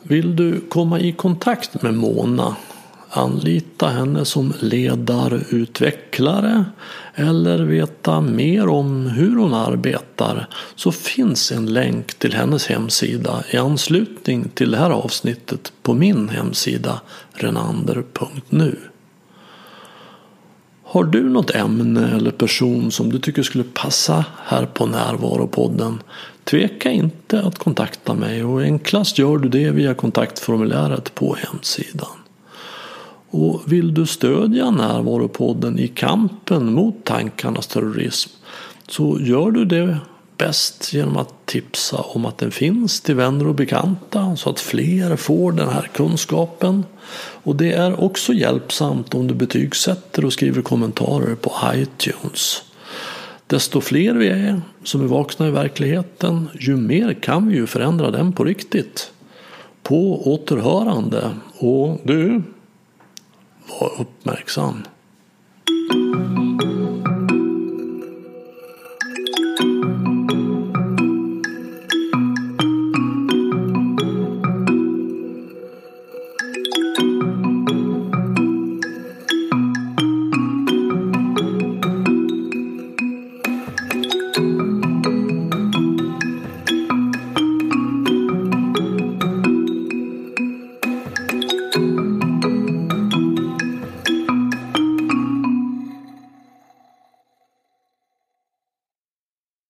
Vill du komma i kontakt med Mona anlita henne som ledarutvecklare eller veta mer om hur hon arbetar så finns en länk till hennes hemsida i anslutning till det här avsnittet på min hemsida renander.nu. Har du något ämne eller person som du tycker skulle passa här på Närvaropodden Tveka inte att kontakta mig och enklast gör du det via kontaktformuläret på hemsidan. Och vill du stödja Närvaropodden i kampen mot tankarnas terrorism så gör du det bäst genom att tipsa om att den finns till vänner och bekanta så att fler får den här kunskapen. Och det är också hjälpsamt om du betygsätter och skriver kommentarer på iTunes. Desto fler vi är som är vakna i verkligheten, ju mer kan vi ju förändra den på riktigt. På återhörande. Och du, var uppmärksam.